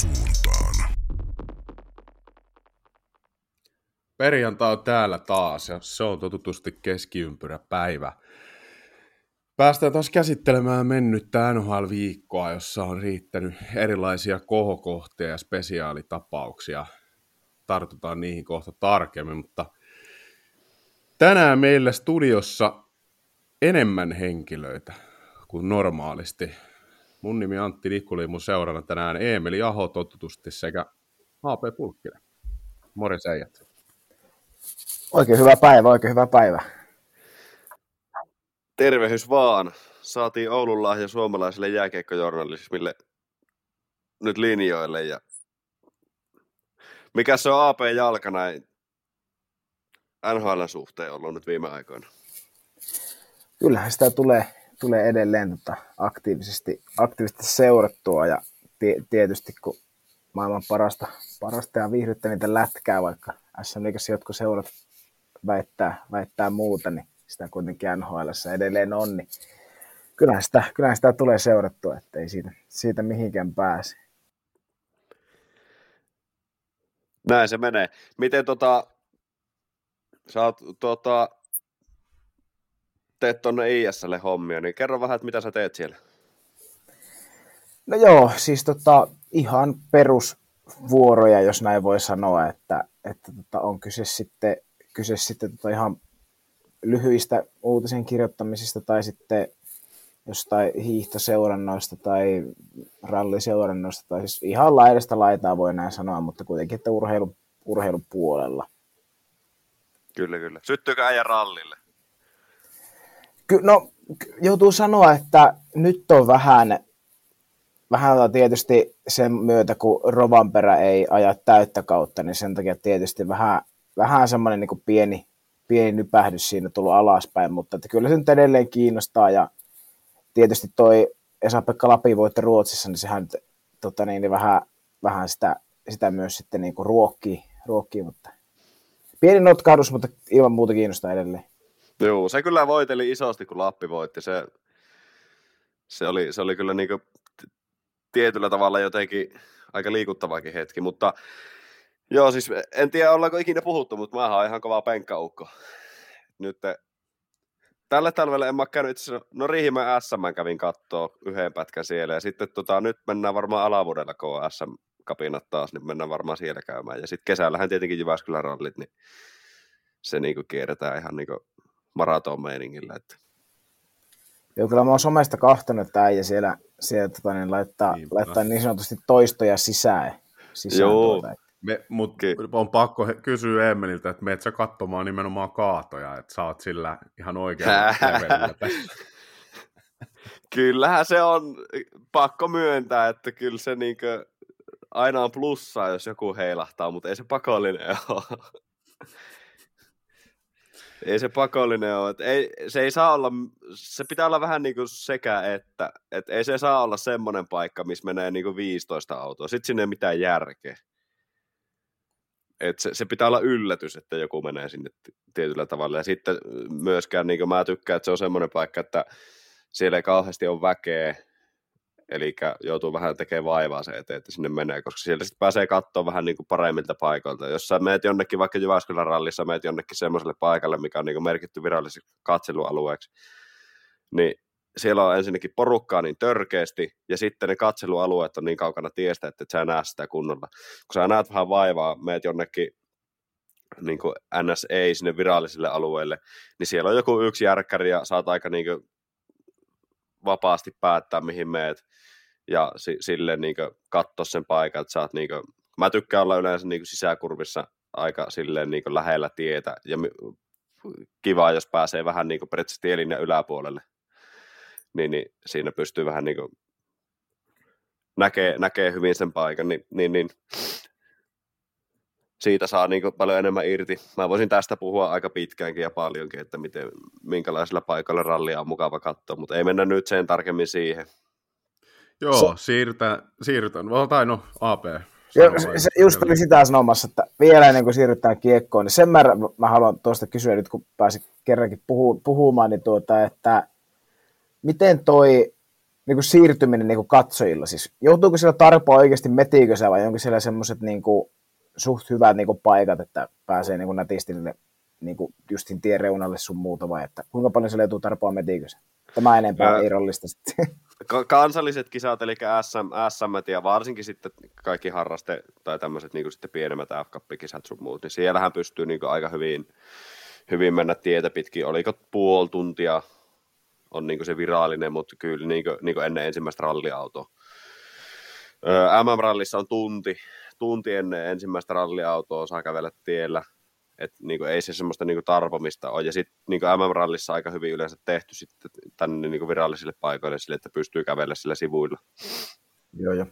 suuntaan. Perjantai on täällä taas ja se on totutusti keskiympyräpäivä. Päästään taas käsittelemään mennyttä NHL-viikkoa, jossa on riittänyt erilaisia kohokohtia ja spesiaalitapauksia. Tartutaan niihin kohta tarkemmin, mutta tänään meillä studiossa enemmän henkilöitä kuin normaalisti. Mun nimi Antti Nikuli, mun seurana tänään Eemeli Aho totutusti sekä AP Pulkkinen. Morjes äijät. Oikein hyvä päivä, oikein hyvä päivä. Tervehys vaan. Saatiin Oulun lahja suomalaiselle jääkeikkojournalismille nyt linjoille. Ja... Mikä se on AP jalka näin NHL suhteen ollut nyt viime aikoina? Kyllähän sitä tulee, tulee edelleen tota, aktiivisesti, aktiivisesti seurattua ja tietysti kun maailman parasta, parasta ja viihdyttä niitä lätkää, vaikka SM jotkut seurat väittää, väittää muuta, niin sitä kuitenkin NHL edelleen on, niin kyllähän sitä, kyllähän sitä tulee seurattua, ettei siitä, siitä mihinkään pääse. Näin se menee. Miten tota, sä oot, tota, teet tuonne ISlle hommia, niin kerro vähän, että mitä sä teet siellä. No joo, siis tota, ihan perusvuoroja, jos näin voi sanoa, että, että tota, on kyse sitten, kyse sitten tota ihan lyhyistä uutisen kirjoittamisista tai sitten jostain hiihtoseurannoista tai ralliseurannoista tai siis ihan laidasta laitaa voi näin sanoa, mutta kuitenkin, että urheilu, urheilun puolella. Kyllä, kyllä. Syttyykö äijä rallille? Ky- no, joutuu sanoa, että nyt on vähän, vähän tietysti sen myötä, kun Rovanperä ei aja täyttä kautta, niin sen takia tietysti vähän, vähän semmoinen niin pieni, pieni nypähdys siinä tullut alaspäin, mutta että kyllä se nyt edelleen kiinnostaa ja tietysti toi Esa-Pekka Lapin voitti Ruotsissa, niin sehän tota niin, niin vähän, vähän sitä, sitä myös sitten niin ruokkii, ruokkii, mutta pieni notkahdus, mutta ilman muuta kiinnostaa edelleen. Joo, se kyllä voiteli isosti, kun Lappi voitti. Se, se, oli, se oli kyllä niin tietyllä tavalla jotenkin aika liikuttavakin hetki, mutta joo, siis en tiedä ollaanko ikinä puhuttu, mutta mä oon ihan kova penkkaukko. Nyt tälle talvelle en mä käynyt itse no Riihimäen SM kävin kattoo yhden pätkän siellä ja sitten tota, nyt mennään varmaan alavuudella, kun SM kapinat taas, niin mennään varmaan siellä käymään. Ja sitten kesällähän tietenkin Jyväskylän rallit, niin se niinku kierretään ihan niinku maraton-meiningillä. Että. Joo, kyllä mä oon somesta kahtanut, että äijä siellä, siellä tota, niin laittaa, laittaa niin sanotusti toistoja sisään. sisään Joo. Tuota, me, mut on pakko kysyä Emmeliltä, että meet sä katsomaan nimenomaan kaatoja, että sä oot sillä ihan oikealla Kyllähän se on pakko myöntää, että kyllä se niinkö aina on plussaa, jos joku heilahtaa, mutta ei se pakollinen ole. ei se pakollinen ole. Ei, se ei saa olla, se pitää olla vähän niin kuin sekä että, että ei se saa olla semmoinen paikka, missä menee niin kuin 15 autoa. Sitten sinne ei mitään järkeä. Et se, se, pitää olla yllätys, että joku menee sinne tietyllä tavalla. Ja sitten myöskään niin mä tykkään, että se on semmoinen paikka, että siellä ei kauheasti ole väkeä, eli joutuu vähän tekemään vaivaa se eteen, että sinne menee, koska siellä sitten pääsee katsoa vähän niin kuin paremmilta paikoilta. Jos sä meet jonnekin vaikka Jyväskylän rallissa, meet jonnekin semmoiselle paikalle, mikä on niin kuin merkitty viralliseksi katselualueeksi, niin siellä on ensinnäkin porukkaa niin törkeästi, ja sitten ne katselualueet on niin kaukana tiestä, että et sä näe sitä kunnolla. Kun sä näet vähän vaivaa, meet jonnekin niin kuin NSA sinne virallisille alueille, niin siellä on joku yksi järkkäri ja saat aika niin kuin vapaasti päättää, mihin meet, ja si- sille niin katsoa sen paikan, että saat niin kuin, mä tykkään olla yleensä niin sisäkurvissa aika silleen niin lähellä tietä, ja kiva, jos pääsee vähän niin periaatteessa tielinjan yläpuolelle. Niin, niin siinä pystyy vähän niin näkee, näkee hyvin sen paikan, niin, niin, niin siitä saa niin paljon enemmän irti. Mä voisin tästä puhua aika pitkäänkin ja paljonkin, että miten, minkälaisella paikalla rallia on mukava katsoa, mutta ei mennä nyt sen tarkemmin siihen. Joo, se... siirrytään, siirrytään. Tai no, AP. Joo, se, se, just oli sitä sanomassa, että vielä ennen kuin siirrytään kiekkoon, niin sen mä, mä haluan tuosta kysyä nyt, kun pääsin kerrankin puhu, puhumaan, niin tuota, että miten toi niin kuin siirtyminen niin kuin katsojilla? Siis, joutuuko siellä tarpoa oikeasti metiikö se vai onko siellä semmoiset niin kuin, suht hyvät niin kuin, paikat, että pääsee niin kuin, nätisti niille niin kuin, justin tien reunalle sun muuta vai että kuinka paljon siellä joutuu tarpoa metiikö se? Tämä enempää Ää... ei rollista sitten. kansalliset kisat, eli SM, SM ja varsinkin sitten kaikki harraste tai tämmöiset niin sitten pienemmät f kisat sun muut, niin siellähän pystyy niin aika hyvin, hyvin mennä tietä pitkin. Oliko puoli tuntia on niin se virallinen, mutta kyllä niin kuin, niin kuin ennen ensimmäistä ralliautoa. MM-rallissa on tunti, tunti ennen ensimmäistä ralliautoa, saa kävellä tiellä, et niinku ei se semmoista niinku tarpomista ole. Ja sitten niinku MM-rallissa aika hyvin yleensä tehty sitten tänne niinku virallisille paikoille sille, että pystyy kävellä sillä sivuilla. Joo, joo.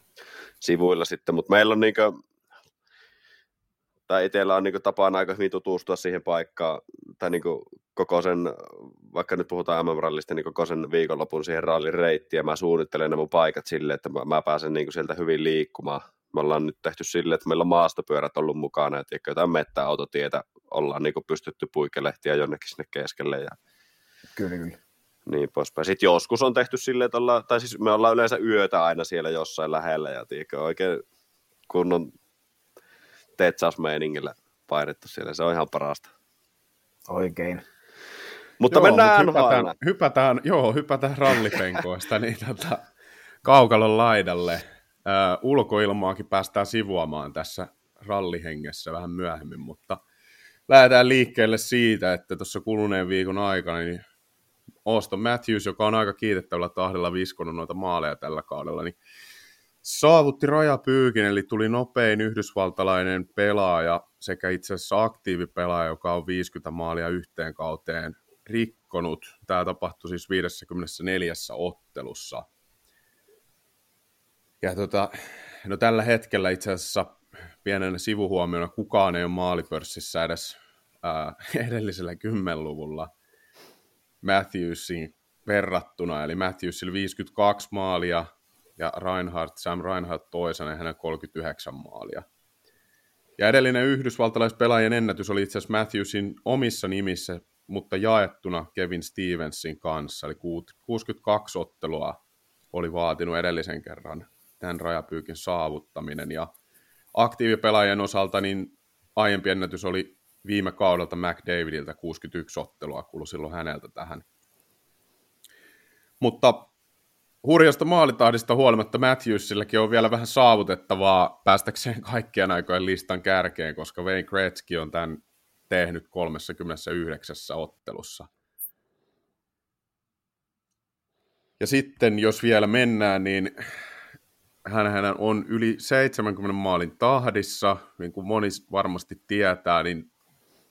Sivuilla sitten, mutta meillä on niinku, tai itsellä on niinku tapana aika hyvin tutustua siihen paikkaan, tai niinku koko sen, vaikka nyt puhutaan MM-rallista, niin koko sen viikonlopun siihen rallin reittiin, ja mä suunnittelen ne mun paikat silleen, että mä, mä pääsen niinku sieltä hyvin liikkumaan. Me ollaan nyt tehty silleen, että meillä on maastopyörät ollut mukana, että jotain mettäautotietä ollaan niin pystytty puikelehtiä jonnekin sinne keskelle. Ja kyllä, kyllä. Niin poispäin. Sitten joskus on tehty silleen, että ollaan, tai siis me ollaan yleensä yötä aina siellä jossain lähellä ja tiedätkö, oikein kunnon tetsausmeiningillä painettu siellä. Se on ihan parasta. Oikein. Mutta joo, mennään mutta hypätään, hypätään, joo, hypätään rallipenkoista niin tota, kaukalon laidalle. Uh, ulkoilmaakin päästään sivuamaan tässä rallihengessä vähän myöhemmin, mutta – lähdetään liikkeelle siitä, että tuossa kuluneen viikon aikana niin Auston Matthews, joka on aika kiitettävällä tahdella viskonut noita maaleja tällä kaudella, niin saavutti rajapyykin, eli tuli nopein yhdysvaltalainen pelaaja sekä itse asiassa aktiivipelaaja, joka on 50 maalia yhteen kauteen rikkonut. Tämä tapahtui siis 54 ottelussa. Ja tota, no tällä hetkellä itse asiassa pienenä sivuhuomiona, kukaan ei ole maalipörssissä edes ää, edellisellä kymmenluvulla Matthewsiin verrattuna, eli Matthewsilla 52 maalia ja Reinhardt, Sam Reinhardt toisena ja hänen 39 maalia. Ja edellinen yhdysvaltalaispelaajien ennätys oli itse asiassa Matthewsin omissa nimissä, mutta jaettuna Kevin Stevensin kanssa, eli 62 ottelua oli vaatinut edellisen kerran tämän rajapyykin saavuttaminen, ja aktiivipelaajien osalta niin aiempi ennätys oli viime kaudelta McDavidiltä 61 ottelua, kuului silloin häneltä tähän. Mutta hurjasta maalitahdista huolimatta Matthewsilläkin on vielä vähän saavutettavaa päästäkseen kaikkien aikojen listan kärkeen, koska Wayne Gretzky on tämän tehnyt 39 ottelussa. Ja sitten, jos vielä mennään, niin hän on yli 70 maalin tahdissa, niin kuin moni varmasti tietää, niin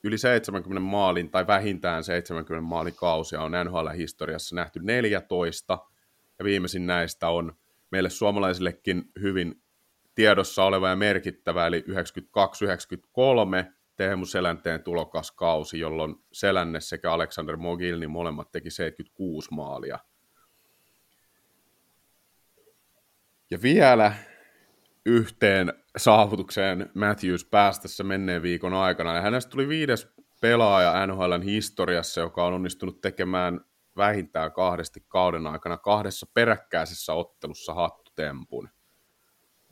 yli 70 maalin tai vähintään 70 maalin kausia on NHL-historiassa nähty 14, ja viimeisin näistä on meille suomalaisillekin hyvin tiedossa oleva ja merkittävä, eli 92-93 Teemu Selänteen tulokas kausi, jolloin Selänne sekä Alexander Mogilni molemmat teki 76 maalia – Ja vielä yhteen saavutukseen Matthews päästässä menneen viikon aikana. Ja hänestä tuli viides pelaaja NHLn historiassa, joka on onnistunut tekemään vähintään kahdesti kauden aikana kahdessa peräkkäisessä ottelussa hattutempun.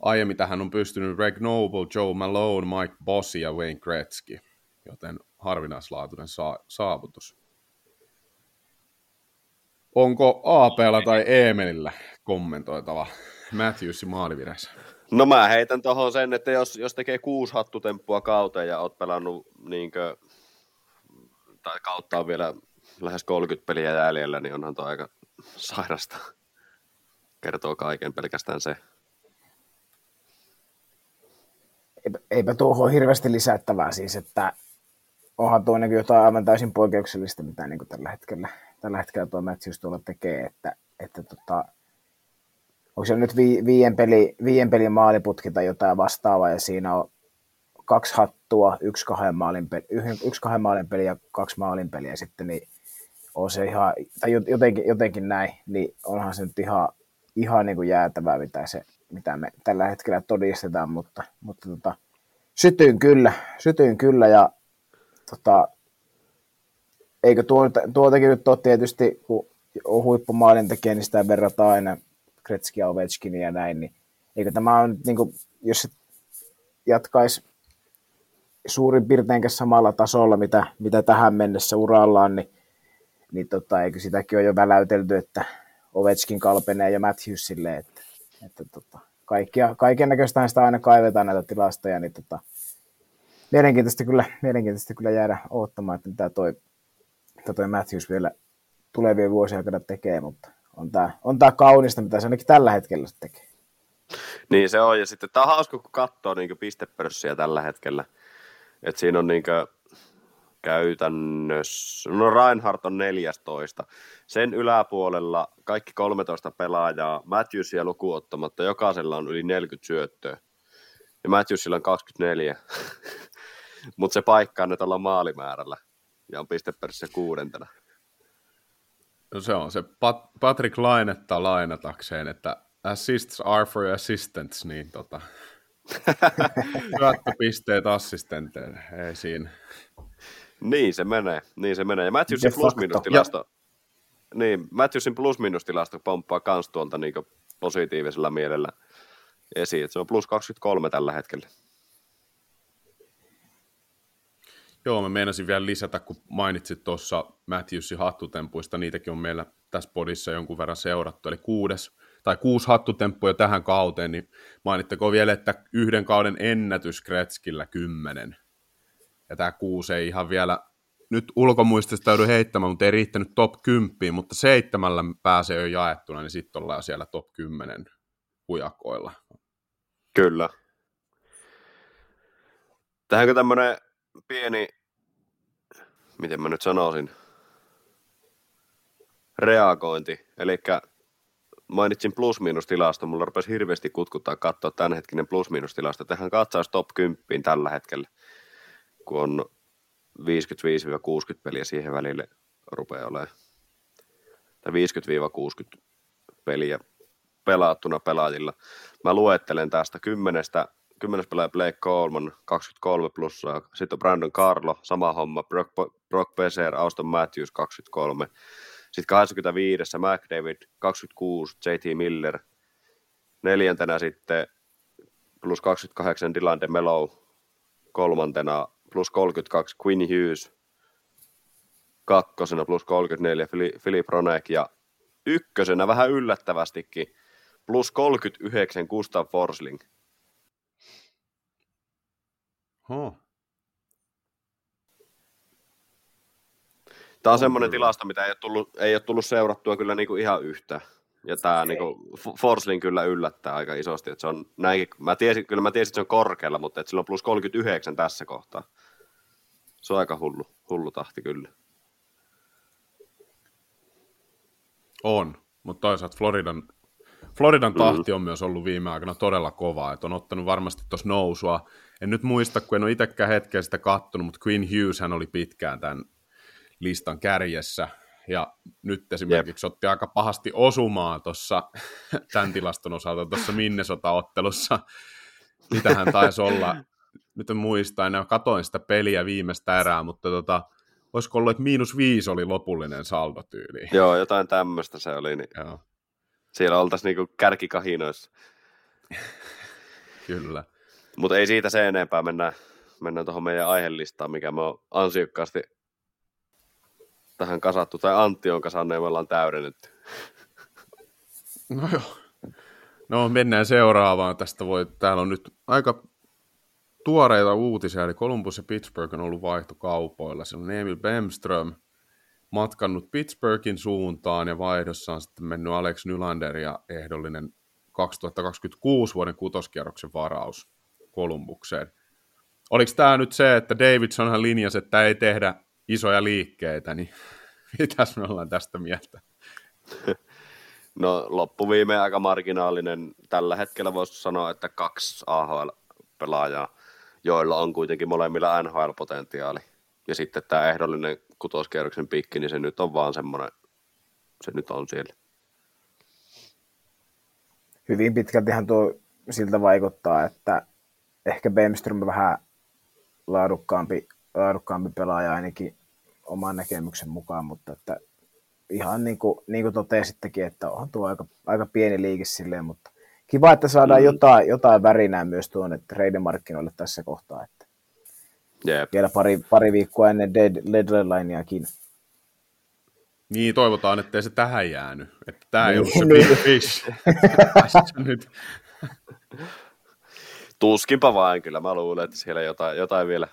Aiemmin tähän on pystynyt Greg Noble, Joe Malone, Mike Bossy ja Wayne Gretzky, joten harvinaislaatuinen sa- saavutus. Onko APlla tai Emelillä kommentoitava Matthewsin maaliviressä? No mä heitän tuohon sen, että jos, jos tekee kuusi hattutemppua kauteen ja oot pelannut niinkö, tai kautta on vielä lähes 30 peliä jäljellä, niin onhan tuo aika sairasta. Kertoo kaiken pelkästään se. Eipä, eipä tuohon hirveästi lisättävää siis, että onhan tuo niin jotain aivan täysin poikkeuksellista, mitä niin tällä hetkellä, tällä hetkellä tuo Matthews tuolla tekee, että, että tota, onko se nyt vi, viien, peli, viien pelin maaliputki tai jotain vastaavaa, ja siinä on kaksi hattua, yksi kahden maalin peli, yksi kahden maalin peli ja kaksi maalin peliä sitten, niin on se ihan, tai jotenkin, jotenkin näin, niin onhan se nyt ihan, ihan niin kuin jäätävää, mitä, se, mitä me tällä hetkellä todistetaan, mutta, mutta tota, sytyin kyllä, sytyin kyllä, ja tota, eikö tuota, tuotakin nyt ole tietysti, kun on huippumaalin tekijä, niin sitä verrataan aina Gretzky ja Ovechkin ja näin, niin eikö tämä on, niin kuin, jos se jatkaisi suurin piirtein samalla tasolla, mitä, mitä tähän mennessä urallaan, niin, niin tota, eikö sitäkin ole jo väläytelty, että Ovechkin kalpenee ja Matthews silleen, että, että tota, kaikkia, kaiken näköistä sitä aina kaivetaan näitä tilastoja, niin tota, mielenkiintoista, kyllä, mielenkiintoista kyllä jäädä odottamaan, että mitä toi, mitä toi Matthews vielä tulevien vuosien aikana tekee, mutta on tämä on tää kaunista, mitä se ainakin tällä hetkellä tekee. Niin se on, ja sitten tämä on hauska, kun katsoo niin pistepörssiä tällä hetkellä. Et siinä on niin käytännössä, no Reinhardt on 14. Sen yläpuolella kaikki 13 pelaajaa, Matthewsia lukuottamatta, jokaisella on yli 40 syöttöä. Ja Matthewsilla on 24. Mutta se paikkaa nyt olla maalimäärällä ja on pistepörssissä kuudentena. No se on se Pat- Patrick Lainetta lainatakseen, että assists are for assistants, niin tota, syöttöpisteet assistenteille, ei siinä. Niin se menee, niin se menee. Ja Matthewsin plus-minus-tilasto, niin, Matthewsin plus-minus-tilasto pomppaa kans tuolta niin positiivisella mielellä esiin. Se on plus 23 tällä hetkellä. Joo, mä meinasin vielä lisätä, kun mainitsit tuossa Matthewsin hattutempuista, niitäkin on meillä tässä podissa jonkun verran seurattu, eli kuudes tai kuusi hattutemppuja tähän kauteen, niin mainittako vielä, että yhden kauden ennätys Kretskillä kymmenen. Ja tämä kuusi ei ihan vielä, nyt ulkomuistista joudun heittämään, mutta ei riittänyt top 10, mutta seitsemällä pääsee jo jaettuna, niin sitten ollaan siellä top 10 hujakoilla. Kyllä. Tähänkö tämmöinen pieni, miten mä nyt sanoisin, reagointi. Eli mainitsin plus-minus-tilasta, mulla rupesi hirveästi kutkuttaa katsoa tämänhetkinen plus-minus-tilasta. Tehän katsaus top 10 tällä hetkellä, kun on 55-60 peliä siihen välille rupeaa olemaan. Tai 50-60 peliä pelattuna pelaajilla. Mä luettelen tästä kymmenestä, kymmenes pelaaja Blake Coleman, 23 plussaa, sitten on Brandon Carlo, sama homma, Brock, Brock Besser, Auston Matthews, 23, sitten 25. McDavid, 26. JT Miller. Neljäntenä sitten plus 28 Dylan DeMelo. Kolmantena plus 32 Quinn Hughes. Kakkosena plus 34 Philip Ronek ja ykkösenä vähän yllättävästikin plus 39 Gustav Forsling. Huh. Tämä on semmoinen tilasto, mitä ei ole tullut, ei ole tullut seurattua kyllä niin kuin ihan yhtä. Ja tämä niin kuin, Forsling kyllä yllättää aika isosti, että se on näinkin, mä tiesin, kyllä mä tiesin, että se on korkealla, mutta että sillä on plus 39 tässä kohtaa. Se on aika hullu, hullu tahti kyllä. On, mutta toisaalta Floridan, Floridan tahti mm. on myös ollut viime aikoina todella kovaa, että on ottanut varmasti tuossa nousua. En nyt muista, kun en ole itsekään hetkeä sitä kattonut, mutta Queen Hughes hän oli pitkään tämän listan kärjessä. Ja nyt esimerkiksi Jep. otti aika pahasti osumaan tuossa tämän tilaston osalta tuossa Minnesota-ottelussa. Mitähän taisi olla, nyt en muista enää, katoin sitä peliä viimeistä erää, mutta tota, olisiko ollut, että miinus viisi oli lopullinen saldotyyli. Joo, jotain tämmöistä se oli. Niin Joo. Siellä oltaisiin niinku kärkikahinoissa. Kyllä. Mutta ei siitä se enempää, mennään, mennään tuohon meidän aihelistaan, mikä me on ansiokkaasti tähän kasattu, tai Antti on kasannut ja me ollaan täydennetty. No joo. No mennään seuraavaan. Tästä voi, täällä on nyt aika tuoreita uutisia, eli Columbus ja Pittsburgh on ollut vaihtokaupoilla. Se on Emil Bemström matkannut Pittsburghin suuntaan ja vaihdossa on sitten mennyt Alex Nylander ja ehdollinen 2026 vuoden kutoskierroksen varaus Kolumbukseen. Oliko tämä nyt se, että Davidsonhan linjasi, että ei tehdä isoja liikkeitä, niin mitäs me ollaan tästä mieltä? No loppuviime aika marginaalinen. Tällä hetkellä voisi sanoa, että kaksi AHL-pelaajaa, joilla on kuitenkin molemmilla NHL-potentiaali. Ja sitten tämä ehdollinen kutoskierroksen pikki, niin se nyt on vaan semmoinen, se nyt on siellä. Hyvin pitkältihän tuo siltä vaikuttaa, että ehkä Bemström vähän laadukkaampi, laadukkaampi pelaaja ainakin oman näkemyksen mukaan, mutta että ihan niin kuin, niin kuin totesittekin, että on tuo aika, aika pieni liike silleen, mutta kiva, että saadaan mm. jotain, jotain värinää myös tuonne trade-markkinoille tässä kohtaa. Että Jep. vielä pari, pari viikkoa ennen deadlineakin. Niin, toivotaan, ettei se tähän jäänyt. Että tämä ei Niin, ollut se niin. big fish. nyt. Tuskinpa vain kyllä, mä luulen, että siellä jotain, jotain vielä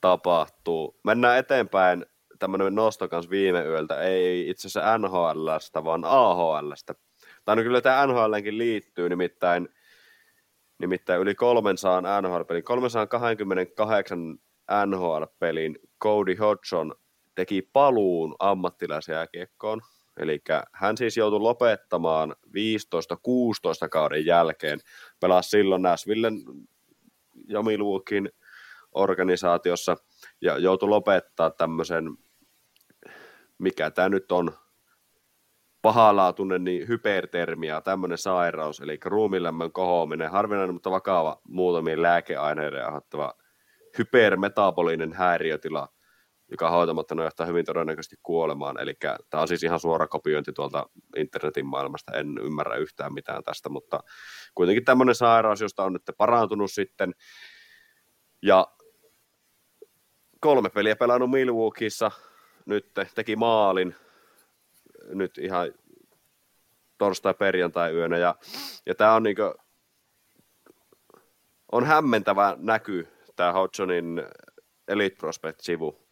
tapahtuu. Mennään eteenpäin, tämmöinen nosto kanssa viime yöltä, ei itse asiassa NHLstä, vaan AHLstä. Tai no kyllä tämä NHLnkin liittyy, nimittäin, nimittäin yli 300 NHL-pelin, 328 NHL-pelin Cody Hodgson teki paluun ammattilaisjääkiekkoon. Eli hän siis joutui lopettamaan 15-16 kauden jälkeen. Pelasi silloin Nashvillen ja Milwaukeein organisaatiossa ja joutui lopettaa tämmöisen, mikä tämä nyt on, pahalaatuinen niin hypertermia, tämmöinen sairaus, eli ruumilämmön kohoaminen, harvinainen, mutta vakava muutamien lääkeaineiden aiheuttava hypermetabolinen häiriötila, joka hoitamatta johtaa hyvin todennäköisesti kuolemaan. Eli tämä on siis ihan suora kopiointi tuolta internetin maailmasta, en ymmärrä yhtään mitään tästä, mutta kuitenkin tämmöinen sairaus, josta on nyt parantunut sitten. Ja kolme peliä pelannut Milwaukeeissa, nyt teki maalin, nyt ihan torstai-perjantai yönä, ja, ja tämä on niinku, on hämmentävä näky, tämä Hodgsonin Elite Prospect-sivu.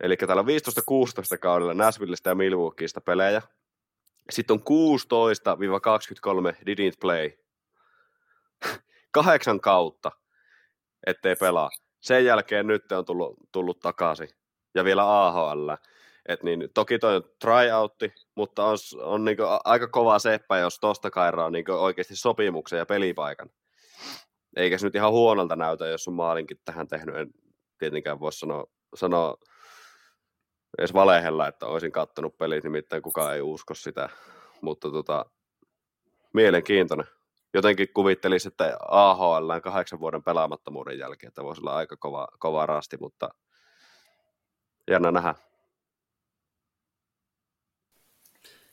Eli täällä on 15-16 kaudella Nashvillestä ja Milwaukeeista pelejä. Sitten on 16-23 didn't play. Kahdeksan kautta, ettei pelaa. Sen jälkeen nyt on tullut, tullut takaisin. Ja vielä AHL. Et niin, toki toi on tryoutti, mutta on, on niinku aika kova seppä, jos tosta kairaa niinku oikeasti sopimuksen ja pelipaikan. Eikä se nyt ihan huonolta näytä, jos on maalinkin tähän tehnyt. En tietenkään voi sanoa, sanoa edes valehella, että olisin kattonut pelit, nimittäin kukaan ei usko sitä. Mutta tota, mielenkiintoinen. Jotenkin kuvittelisi, että AHL on kahdeksan vuoden pelaamattomuuden jälkeen, että voisi olla aika kova, kova rasti, mutta jännä nähdä.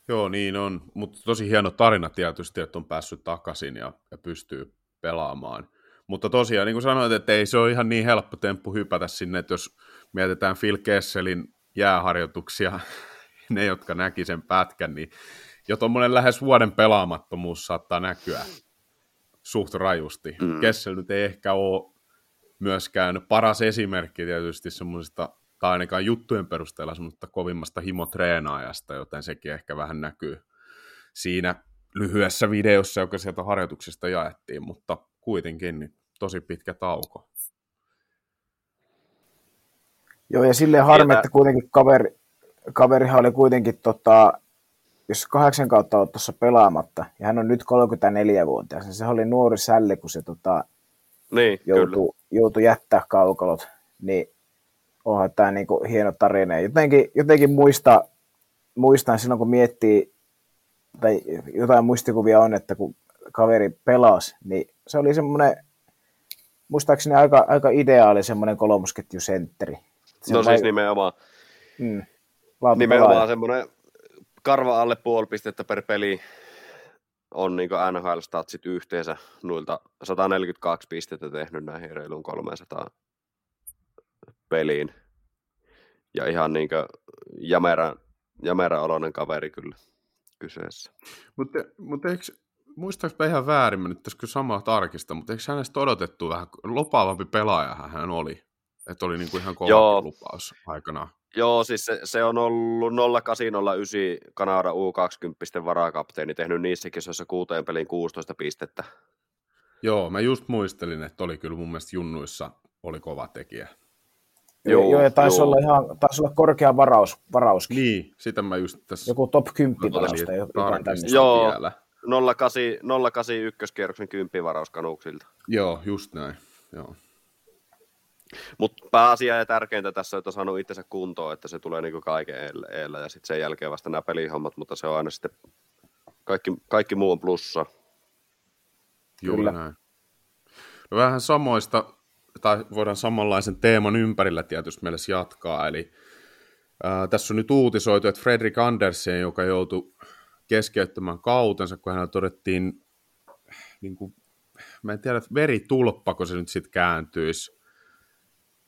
Joo, niin on. Mutta tosi hieno tarina tietysti, että on päässyt takaisin ja, ja pystyy pelaamaan. Mutta tosiaan, niin kuin sanoit, että ei se ole ihan niin helppo temppu hypätä sinne, että jos mietitään Phil Kesselin jääharjoituksia, ne, jotka näki sen pätkän, niin jo tuommoinen lähes vuoden pelaamattomuus saattaa näkyä suht rajusti. Mm. Kessel nyt ei ehkä ole myöskään paras esimerkki tietysti semmoisesta, tai ainakaan juttujen perusteella semmoista kovimmasta himotreenaajasta, joten sekin ehkä vähän näkyy siinä lyhyessä videossa, joka sieltä harjoituksesta jaettiin, mutta kuitenkin niin tosi pitkä tauko. Joo, ja silleen harmi, että kuitenkin kaveri, kaverihan oli kuitenkin, tota, jos kahdeksan kautta on tuossa pelaamatta, ja hän on nyt 34-vuotias, niin se oli nuori sälli, kun se tota, niin, joutui, joutui jättää kaukalot, niin onhan tämä niinku hieno tarina. Jotenkin, jotenkin muista, muistan silloin, kun miettii, tai jotain muistikuvia on, että kun kaveri pelasi, niin se oli semmoinen, muistaakseni aika, aika ideaali semmoinen kolmosketjusentteri. Se no siis vai... nimenomaan. Mm, nimenomaan semmoinen karva alle puoli pistettä per peli on niin NHL-statsit yhteensä noilta 142 pistettä tehnyt näihin reiluun 300 peliin. Ja ihan niin jämerä, jämerä oloinen kaveri kyllä kyseessä. Mutta, mutta eikö, muistaaks ihan väärin, mä nyt tässä kyllä samaa tarkista, mutta eikö hänestä odotettu vähän lopaavampi pelaaja hän oli? Että oli niin kuin ihan kova lupaus aikanaan. Joo, siis se, se on ollut 0809 Kanada U20 varakapteeni, tehnyt niissä kisoissa kuuteen peliin 16 pistettä. Joo, mä just muistelin, että oli kyllä mun mielestä junnuissa oli kova tekijä. Joo, joo ja taisi, joo. Olla ihan, taisi olla korkea varaus, varauskin. Niin, sitä mä just tässä... Joku top 10 varausta, jotain tämmöistä. Joo, vielä. 08, 08 ykköskierroksen 10 varaus kanuksilta. Joo, just näin, joo. Mutta pääasia ja tärkeintä tässä, että on saanut itsensä kuntoon, että se tulee niinku kaiken eellä ja sitten sen jälkeen vasta nämä pelihommat, mutta se on aina sitten, kaikki, kaikki muu on plussa. Juuri Kyllä. näin. No vähän samoista, tai voidaan samanlaisen teeman ympärillä tietysti mielessä jatkaa, eli Ää, tässä on nyt uutisoitu, että Fredrik Andersen, joka joutui keskeyttämään kautensa, kun hänellä todettiin, niin kuin, mä en tiedä, veritulppa, kun se nyt sitten kääntyisi,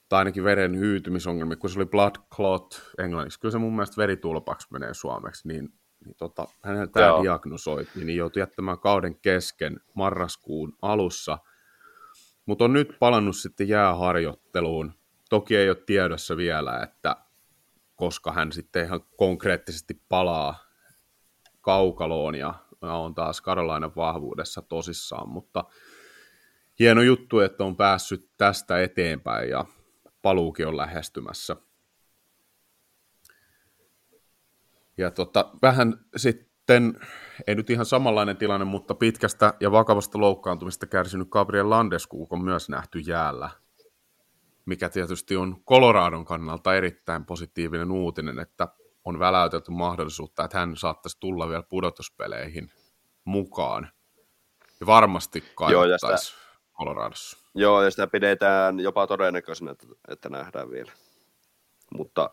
tai ainakin veren hyytymisongelmia, kun se oli blood clot englanniksi. Kyllä se mun mielestä veritulpaksi menee suomeksi, niin, niin tota, hänellä tämä Joo. diagnosoitiin, niin joutui jättämään kauden kesken marraskuun alussa, mutta on nyt palannut sitten jääharjoitteluun. Toki ei ole tiedossa vielä, että koska hän sitten ihan konkreettisesti palaa kaukaloon ja on taas Karolainan vahvuudessa tosissaan, mutta hieno juttu, että on päässyt tästä eteenpäin ja paluukin on lähestymässä. Ja tota, vähän sitten, ei nyt ihan samanlainen tilanne, mutta pitkästä ja vakavasta loukkaantumista kärsinyt Gabriel Landeskuk on myös nähty jäällä, mikä tietysti on Coloradon kannalta erittäin positiivinen uutinen, että on väläytelty mahdollisuutta, että hän saattaisi tulla vielä pudotuspeleihin mukaan. Ja varmasti Joo, ja kaivattaisi Coloradossa. Joo, ja sitä pidetään jopa todennäköisenä, että, että nähdään vielä. Mutta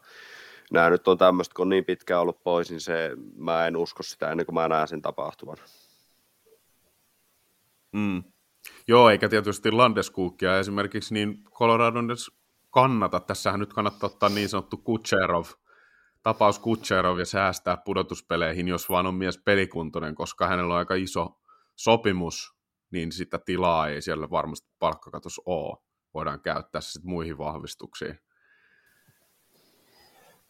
nämä nyt on tämmöistä, kun on niin pitkään ollut pois, niin se, mä en usko sitä ennen kuin mä näen sen tapahtuvan. Mm. Joo, eikä tietysti Landeskukia esimerkiksi niin Coloradon edes kannata. Tässähän nyt kannattaa ottaa niin sanottu Kutcherov, tapaus Kutcherov ja säästää pudotuspeleihin, jos vaan on mies pelikuntoinen, koska hänellä on aika iso sopimus, niin sitä tilaa ei siellä varmasti palkkakatos ole. Voidaan käyttää se sitten muihin vahvistuksiin.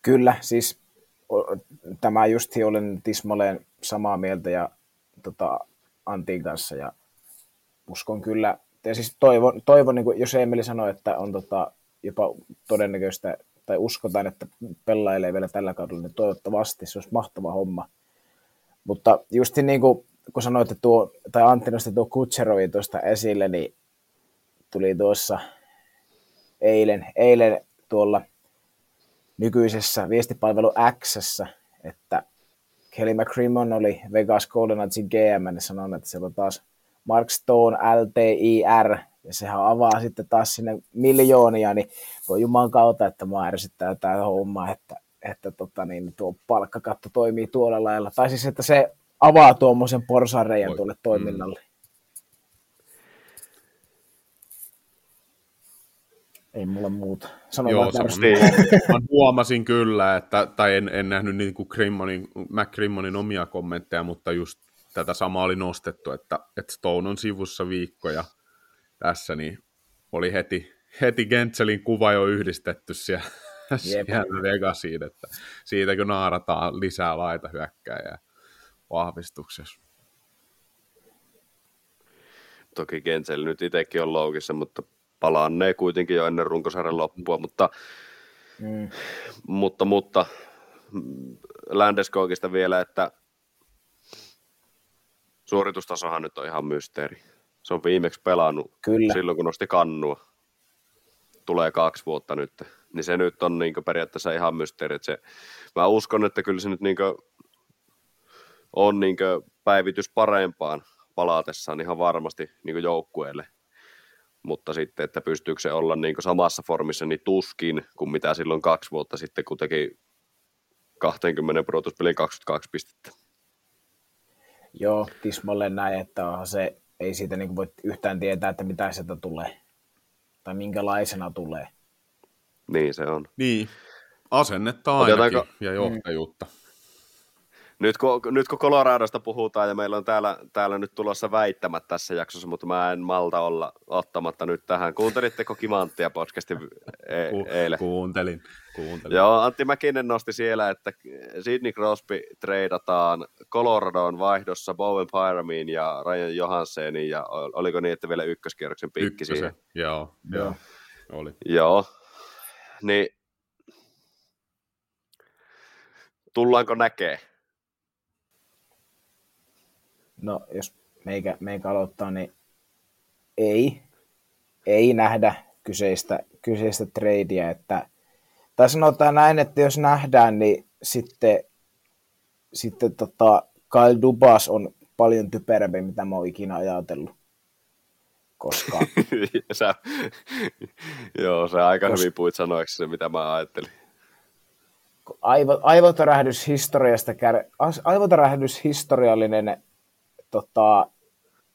Kyllä, siis tämä justi olen tismalleen samaa mieltä ja tota, Antin kanssa ja uskon kyllä, ja siis toivon, toivon niin kuin, jos Emeli sanoi, että on tota, jopa todennäköistä tai uskotaan, että pelailee vielä tällä kaudella, niin toivottavasti se olisi mahtava homma. Mutta just niin kuin kun sanoitte tuo, tai Antti nosti tuo Kutserovi tuosta esille, niin tuli tuossa eilen, eilen tuolla nykyisessä viestipalvelu X, että Kelly McCrimmon oli Vegas Golden Knightin GM, ja sanoi, että siellä on taas Mark Stone, LTIR, ja sehän avaa sitten taas sinne miljoonia, niin voi juman kautta, että mä ärsyttää tämä homma, että, että tota, niin, tuo palkkakatto toimii tuolla lailla. Tai siis, että se avaa tuommoisen porsareijan tuolle toiminnalle. Ei mulla muuta. Sano Joo, ärsyttää. Mä huomasin kyllä, että, tai en, en nähnyt niin kuin Grimmonin, McGrimmonin omia kommentteja, mutta just tätä samaa oli nostettu, että, että Stone on sivussa viikkoja tässä, niin oli heti, heti Gentselin kuva jo yhdistetty siellä, siellä Vegasiin, että siitä kun naarataan lisää laita hyökkääjää vahvistuksessa. Toki Gensel nyt itsekin on loukissa, mutta palannee kuitenkin jo ennen runkosarjan loppua, mutta, Mm. mutta, mutta Landeskogista vielä, että suoritustasohan nyt on ihan mysteeri. Se on viimeksi pelannut Kyllä. silloin, kun nosti kannua. Tulee kaksi vuotta nyt. Niin se nyt on niin periaatteessa ihan mysteeri. Että se, mä uskon, että kyllä se nyt niin on niin päivitys parempaan palatessaan ihan varmasti niin joukkueelle. Mutta sitten, että pystyykö se olla niin samassa formissa, niin tuskin kuin mitä silloin kaksi vuotta sitten, kun teki 20 pudotuspelin 22 pistettä. Joo, tismalleen näin, että onhan se, ei siitä niin voi yhtään tietää, että mitä sieltä tulee. Tai minkälaisena tulee. Niin se on. Niin, asennetta ainakin Otetaanko- ja johtajuutta. Nyt kun, nyt kun Coloradosta puhutaan ja meillä on täällä, täällä nyt tulossa väittämät tässä jaksossa, mutta mä en malta olla ottamatta nyt tähän. Kuuntelitteko Kimanttia podcastin e- Ku, eilen? kuuntelin, kuuntelin. Joo, Antti Mäkinen nosti siellä, että Sidney Crosby treidataan Coloradoon vaihdossa Bowen Pyramiin ja Ryan Johanssenin ja ol- oliko niin, että vielä ykköskierroksen pikki siihen? Joo, joo, Joo. oli. Joo. Niin tullaanko näkee? No, jos meikä, meikä aloittaa, niin ei, ei nähdä kyseistä, kyseistä tradea, että, tai sanotaan näin, että jos nähdään, niin sitten, sitten tota, Kyle Dubas on paljon typerämpi, mitä mä oon ikinä ajatellut. Koska, sä, joo, se aika Kos- hyvin puit sanoiksi se, mitä mä ajattelin. aivo, aivotärähdys historiasta, aivotärähdys historiallinen tota,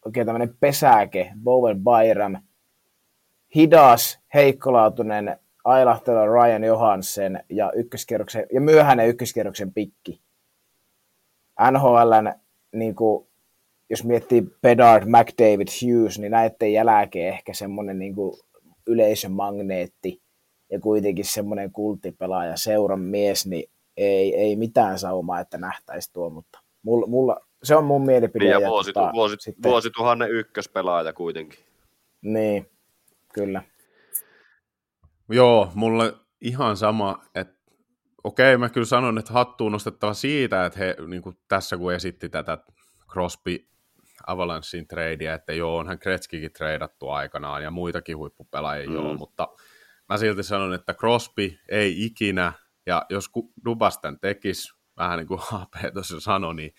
oikein tämmöinen pesäke, Bowen Byram, hidas, heikkolaatuinen, ailahtela Ryan Johansen ja, ykköskierroksen, ja myöhäinen ykköskierroksen pikki. NHLn, niin kuin, jos miettii Bedard, McDavid, Hughes, niin näiden jälkeen ehkä semmoinen niin kuin yleisömagneetti ja kuitenkin semmoinen kulttipelaaja, seuran mies, niin ei, ei mitään saumaa, että nähtäisi tuo, mutta mulla, mulla, se on mun mielipide. Niin ja vuosi, tota, vuosi, sitten... vuosituhannen ykköspelaaja kuitenkin. Niin, kyllä. Joo, mulle ihan sama, että okei, mä kyllä sanon, että hattuun nostettava siitä, että he niin kuin tässä kun esitti tätä Crosby Avalanchein tradea, että joo, onhan Kretskikin treidattu aikanaan ja muitakin huippupelaajia mm. joo, mutta mä silti sanon, että Crosby ei ikinä, ja jos Dubastan tekisi, vähän niin kuin HP tuossa sanoi, niin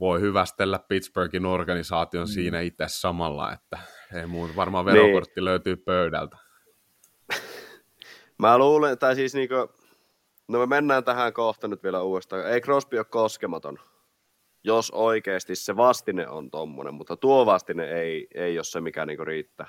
voi hyvästellä Pittsburghin organisaation mm. siinä itse samalla, että ei muuta, varmaan niin. verokortti niin. löytyy pöydältä. Mä luulen, tai siis niinku, no me mennään tähän kohta nyt vielä uudestaan. Ei Crosby ole koskematon, jos oikeasti se vastine on tommonen, mutta tuo vastine ei, ei ole se, mikä niinku riittää.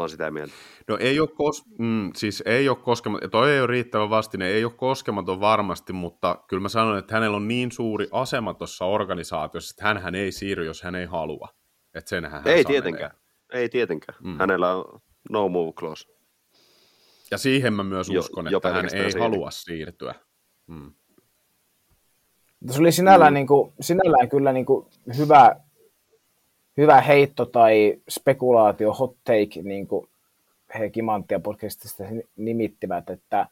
Mä oon sitä mieltä. No ei ole, kos- mm, siis ei ole koskematon, toi ei ole riittävä vastine, ei ole koskematon varmasti, mutta kyllä mä sanon, että hänellä on niin suuri asema tuossa organisaatiossa, että hän ei siirry, jos hän ei halua. Että senhän hän ei tietenkään, ei tietenkään. Mm. Hänellä on no move clause. Ja siihen mä myös uskon, jo, että hän ei siihen. halua siirtyä. Mm. Se oli sinällään, mm. niin kuin, sinällään kyllä niin kuin hyvä, hyvä heitto tai spekulaatio, hot take, niin kuin he Kimanttia podcastista nimittivät, että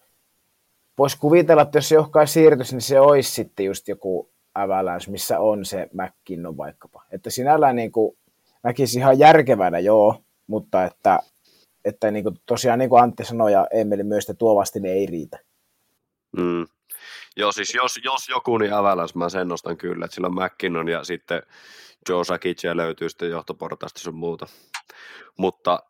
voisi kuvitella, että jos johonkin siirtyisi, niin se olisi sitten just joku Avalanche, missä on se McKinnon vaikkapa. Että sinällään niin kuin, näkisi ihan järkevänä, joo, mutta että että niin kuin, tosiaan niin kuin Antti sanoi ja Emeli myös, että tuo vastine ei riitä. Mm. Joo, siis jos, jos joku, niin Avalanche mä sen nostan kyllä, että sillä on McKinnon ja sitten Joe Sakicia löytyy sitten johtoportaista sun muuta. Mutta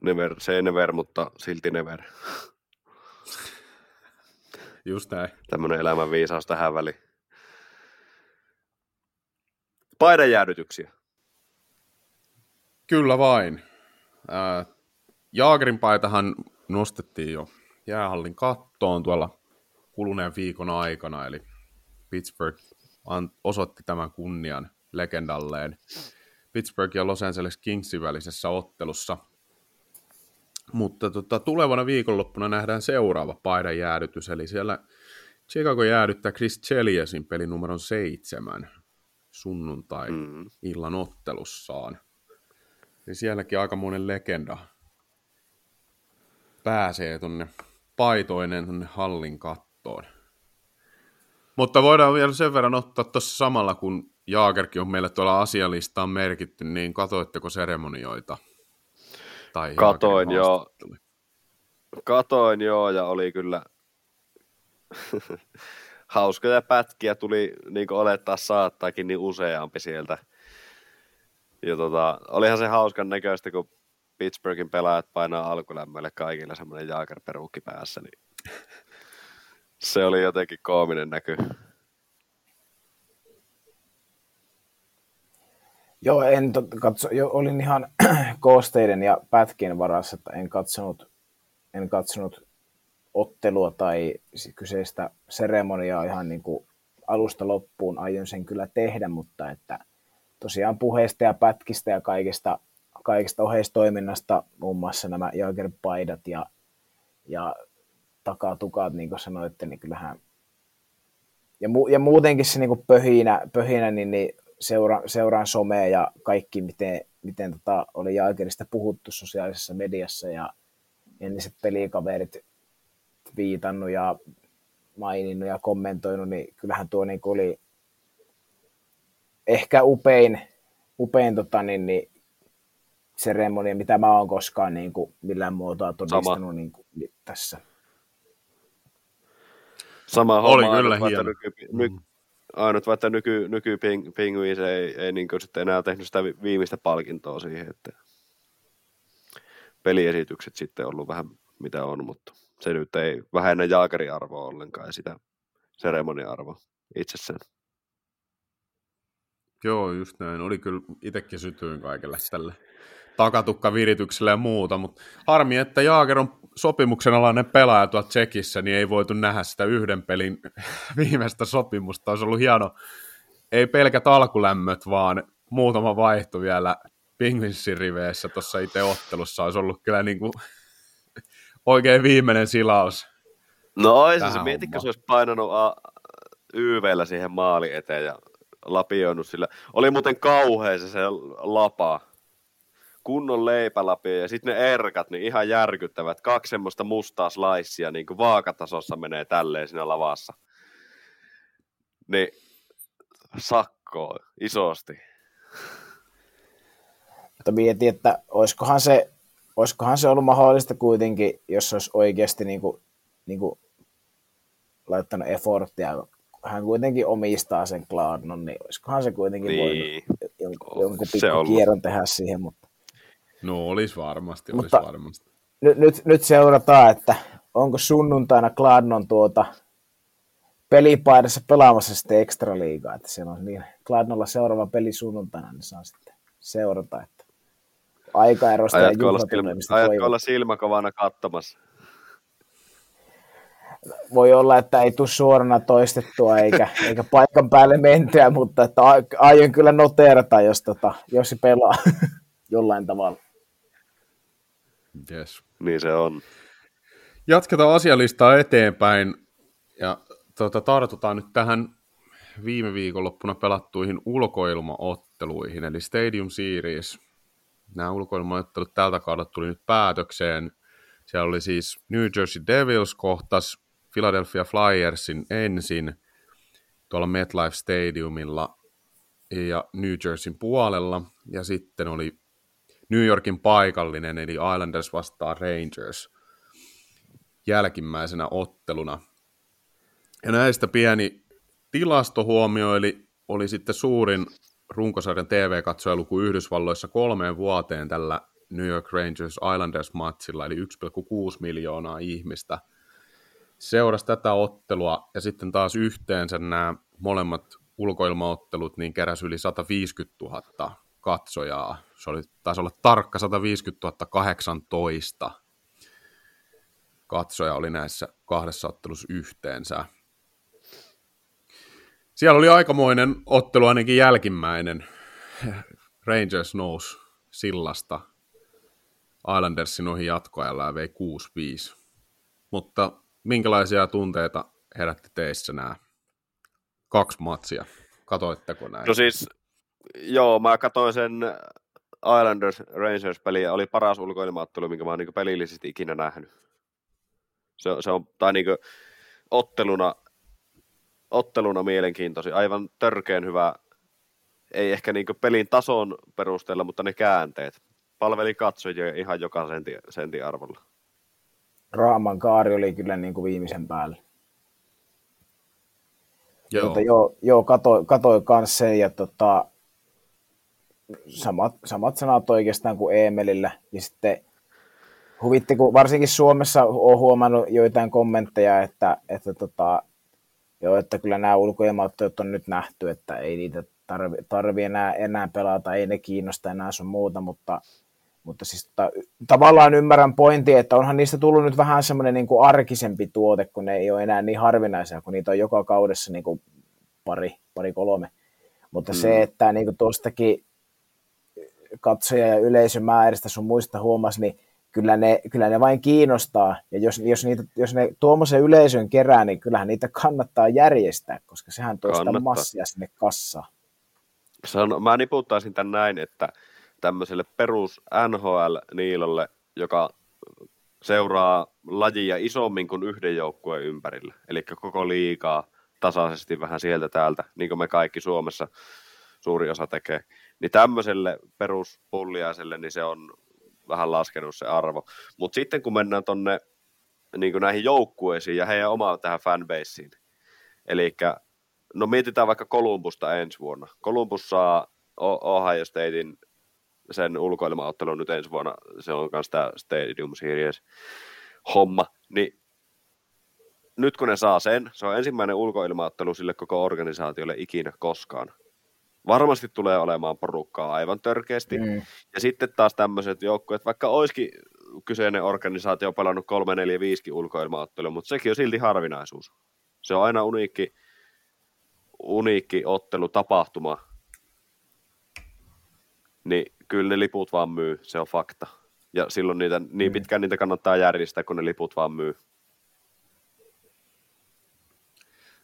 never, se ei never, mutta silti never. Just näin. Tämmöinen elämän viisaus tähän väliin. Paidan jäädytyksiä. Kyllä vain. Ää, Jaagerin paitahan nostettiin jo jäähallin kattoon tuolla kuluneen viikon aikana, eli Pittsburgh osoitti tämän kunnian legendalleen Pittsburgh ja Los Angeles Kingsin välisessä ottelussa. Mutta tota, tulevana viikonloppuna nähdään seuraava paidan jäädytys, eli siellä Chicago jäädyttää Chris Cheliesin pelin numeron seitsemän sunnuntai-illan mm. ottelussaan niin sielläkin aikamoinen legenda pääsee tuonne paitoinen tuonne hallin kattoon. Mutta voidaan vielä sen verran ottaa tuossa samalla, kun Jaagerkin on meille tuolla asialistaan merkitty, niin katoitteko seremonioita? Tai Katoin joo. Katoin joo, ja oli kyllä hauskoja pätkiä tuli, niin kuin olettaa saattaakin, niin useampi sieltä ja tota, olihan se hauskan näköistä, kun Pittsburghin pelaajat painaa alkulämmölle kaikille semmoinen jaakerperukki päässä, niin se oli jotenkin koominen näky. Joo, en tot, katso, jo, olin ihan koosteiden ja pätkien varassa, että en katsonut, en katsonut ottelua tai kyseistä seremoniaa ihan niin kuin alusta loppuun. Aion sen kyllä tehdä, mutta että tosiaan puheista ja pätkistä ja kaikista, kaikista oheistoiminnasta, muun muassa nämä Jager-paidat ja, ja takatukat, niin kuin sanoitte, niin kyllähän ja, mu, ja muutenkin se niin pöhinä, pöhinä niin, niin seura, seuraan somea ja kaikki, miten, miten tota, oli Jagerista puhuttu sosiaalisessa mediassa ja entiset pelikaverit viitannut ja maininnut ja kommentoinut, niin kyllähän tuo niin oli ehkä upein, upein tota, niin, niin, seremonia, mitä mä oon koskaan niin kuin, millään muotoa todistanut niin kuin, tässä. Sama homma. Oli kyllä hieno. Nyky, ny, mm. ainut vaikka nyky, nyky ping, pingui, se ei, ei niin kuin, sitten enää tehnyt sitä viimeistä palkintoa siihen, että peliesitykset sitten ollut vähän mitä on, mutta se nyt ei vähennä jaakeriarvoa ollenkaan ja sitä seremonia-arvoa itsessään. Joo, just näin. Oli kyllä itsekin sytyin kaikille tälle takatukka-viritykselle ja muuta, mutta harmi, että Jaager on sopimuksen alainen pelaaja tuolla Tsekissä, niin ei voitu nähdä sitä yhden pelin viimeistä sopimusta. Olisi ollut hieno, ei pelkät alkulämmöt, vaan muutama vaihto vielä Penguinsin riveissä tuossa itse ottelussa. Olisi ollut kyllä niin kuin oikein viimeinen silaus. No olisi se, mietitkö se olisi painanut a- YVllä siihen maali eteen ja lapioinut sillä. Oli muuten kauhea se, se lapa. Kunnon leipälapio ja sitten ne erkat, niin ihan järkyttävät. Kaksi semmoista mustaa slaissia, niin kuin vaakatasossa menee tälleen siinä lavassa. Niin sakkoa isosti. Mutta mietin, että olisikohan se, olisikohan se ollut mahdollista kuitenkin, jos olisi oikeasti niin kuin, niin kuin laittanut efforttia. Hän kuitenkin omistaa sen Gladnon, niin olisikohan se kuitenkin niin. voinut jonkun, jonkun pikku kierron tehdä siihen. Mutta... No olisi varmasti, olisi mutta varmasti. Nyt, nyt, nyt seurataan, että onko sunnuntaina Gladnon tuota pelipaidassa pelaamassa sitten ekstra liigaa, että siellä on niin Gladnolla seuraava peli sunnuntaina, niin saa sitten seurata, että aikaerosta ajatko ja juhlatunnelmista. Ajatko olla silmäkovana katsomassa? Voi olla, että ei tule suorana toistettua eikä, eikä paikan päälle mentyä, mutta että aion kyllä noteerata, jos, tota, jos se pelaa jollain tavalla. Yes. Niin se on. Jatketaan asialistaa eteenpäin ja tota, tartutaan nyt tähän viime viikonloppuna pelattuihin ulkoilmaotteluihin, eli Stadium Series – nämä ulkoilmaottelut tältä kaudelta tuli nyt päätökseen. Siellä oli siis New Jersey Devils kohtas Philadelphia Flyersin ensin tuolla MetLife Stadiumilla ja New Jerseyn puolella. Ja sitten oli New Yorkin paikallinen, eli Islanders vastaa Rangers jälkimmäisenä otteluna. Ja näistä pieni tilastohuomio, eli oli sitten suurin runkosarjan TV-katsojaluku Yhdysvalloissa kolmeen vuoteen tällä New York Rangers Islanders-matsilla, eli 1,6 miljoonaa ihmistä seurasi tätä ottelua, ja sitten taas yhteensä nämä molemmat ulkoilmaottelut niin keräsi yli 150 000 katsojaa. Se oli, taisi olla tarkka 150 018 katsoja oli näissä kahdessa ottelussa yhteensä. Siellä oli aikamoinen ottelu ainakin jälkimmäinen. Rangers nousi sillasta Islandersin ohi jatkoajalla ja vei 6-5. Mutta minkälaisia tunteita herätti teissä nämä kaksi matsia? Katoitteko näin? No siis, joo, mä katsoin sen Islanders Rangers peliä. Oli paras ulkoilmaattelu, minkä mä oon niin pelillisesti ikinä nähnyt. Se, se on, tai niin otteluna otteluna mielenkiintoisia. Aivan törkeen hyvä, ei ehkä niin pelin tason perusteella, mutta ne käänteet. Palveli katsojia ihan joka senti, sentin arvolla. Raaman kaari oli kyllä niin kuin viimeisen päällä. Joo. Mutta joo, joo katoi, katoi kanssa sen ja tota, samat, samat sanat oikeastaan kuin Emelillä. Ja sitten huvitti, kun varsinkin Suomessa olen huomannut joitain kommentteja, että, että tota, Joo, että kyllä nämä ulkoilmaottelut on nyt nähty, että ei niitä tarvi, tarvi enää, enää pelata, ei ne kiinnosta enää sun muuta, mutta, mutta siis ta, tavallaan ymmärrän pointin, että onhan niistä tullut nyt vähän semmoinen niin kuin arkisempi tuote, kun ne ei ole enää niin harvinaisia, kun niitä on joka kaudessa niin kuin pari, pari kolme. Mutta mm. se, että niin kuin tuostakin katsoja- ja yleisömääristä sun muista huomasi, niin kyllä ne, kyllä ne vain kiinnostaa. Ja jos, jos, niitä, jos ne tuommoisen yleisön kerää, niin kyllähän niitä kannattaa järjestää, koska sehän tuo sitä massia sinne kassaan. on, mä niputtaisin tämän näin, että tämmöiselle perus NHL-niilolle, joka seuraa lajia isommin kuin yhden joukkueen ympärillä, eli koko liikaa tasaisesti vähän sieltä täältä, niin kuin me kaikki Suomessa suuri osa tekee, niin tämmöiselle peruspulliaiselle, niin se on vähän laskenut se arvo. Mutta sitten kun mennään tuonne niin näihin joukkueisiin ja heidän omaan tähän fanbaseen, eli no mietitään vaikka Kolumbusta ensi vuonna. Kolumbus saa Ohio Statein sen ulkoilmaottelun nyt ensi vuonna, se on myös tämä Stadium Series. homma, niin nyt kun ne saa sen, se on ensimmäinen ulkoilmaattelu sille koko organisaatiolle ikinä koskaan. Varmasti tulee olemaan porukkaa aivan törkeästi. Mm. Ja sitten taas tämmöiset joukkueet, vaikka olisikin kyseinen organisaatio pelannut 3, 4, 5 ulkoilmaottelua, mutta sekin on silti harvinaisuus. Se on aina uniikki, uniikki ottelu, tapahtuma. Niin kyllä ne liput vaan myy, se on fakta. Ja silloin niitä, niin mm. pitkään niitä kannattaa järjestää, kun ne liput vaan myy.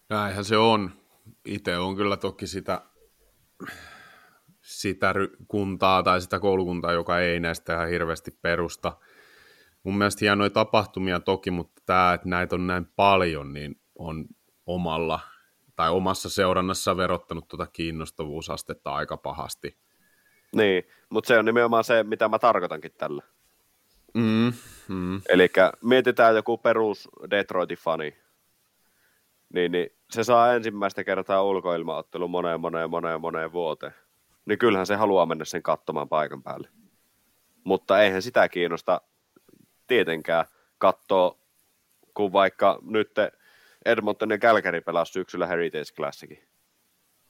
Näinhän se on. Itse on kyllä toki sitä, sitä kuntaa tai sitä koulukuntaa, joka ei näistä ihan hirveästi perusta. Mun mielestä hienoja tapahtumia toki, mutta tämä, että näitä on näin paljon, niin on omalla tai omassa seurannassa verottanut tuota kiinnostavuusastetta aika pahasti. Niin, mutta se on nimenomaan se, mitä mä tarkoitankin tällä. Mm, mm. Eli mietitään joku perus Detroitin fani, niin, niin se saa ensimmäistä kertaa ulkoilmaottelu moneen, moneen, moneen, moneen vuoteen. Niin kyllähän se haluaa mennä sen katsomaan paikan päälle. Mutta eihän sitä kiinnosta tietenkään katsoa, kun vaikka nyt Edmonton ja Calgary pelasi syksyllä Heritage Classicin.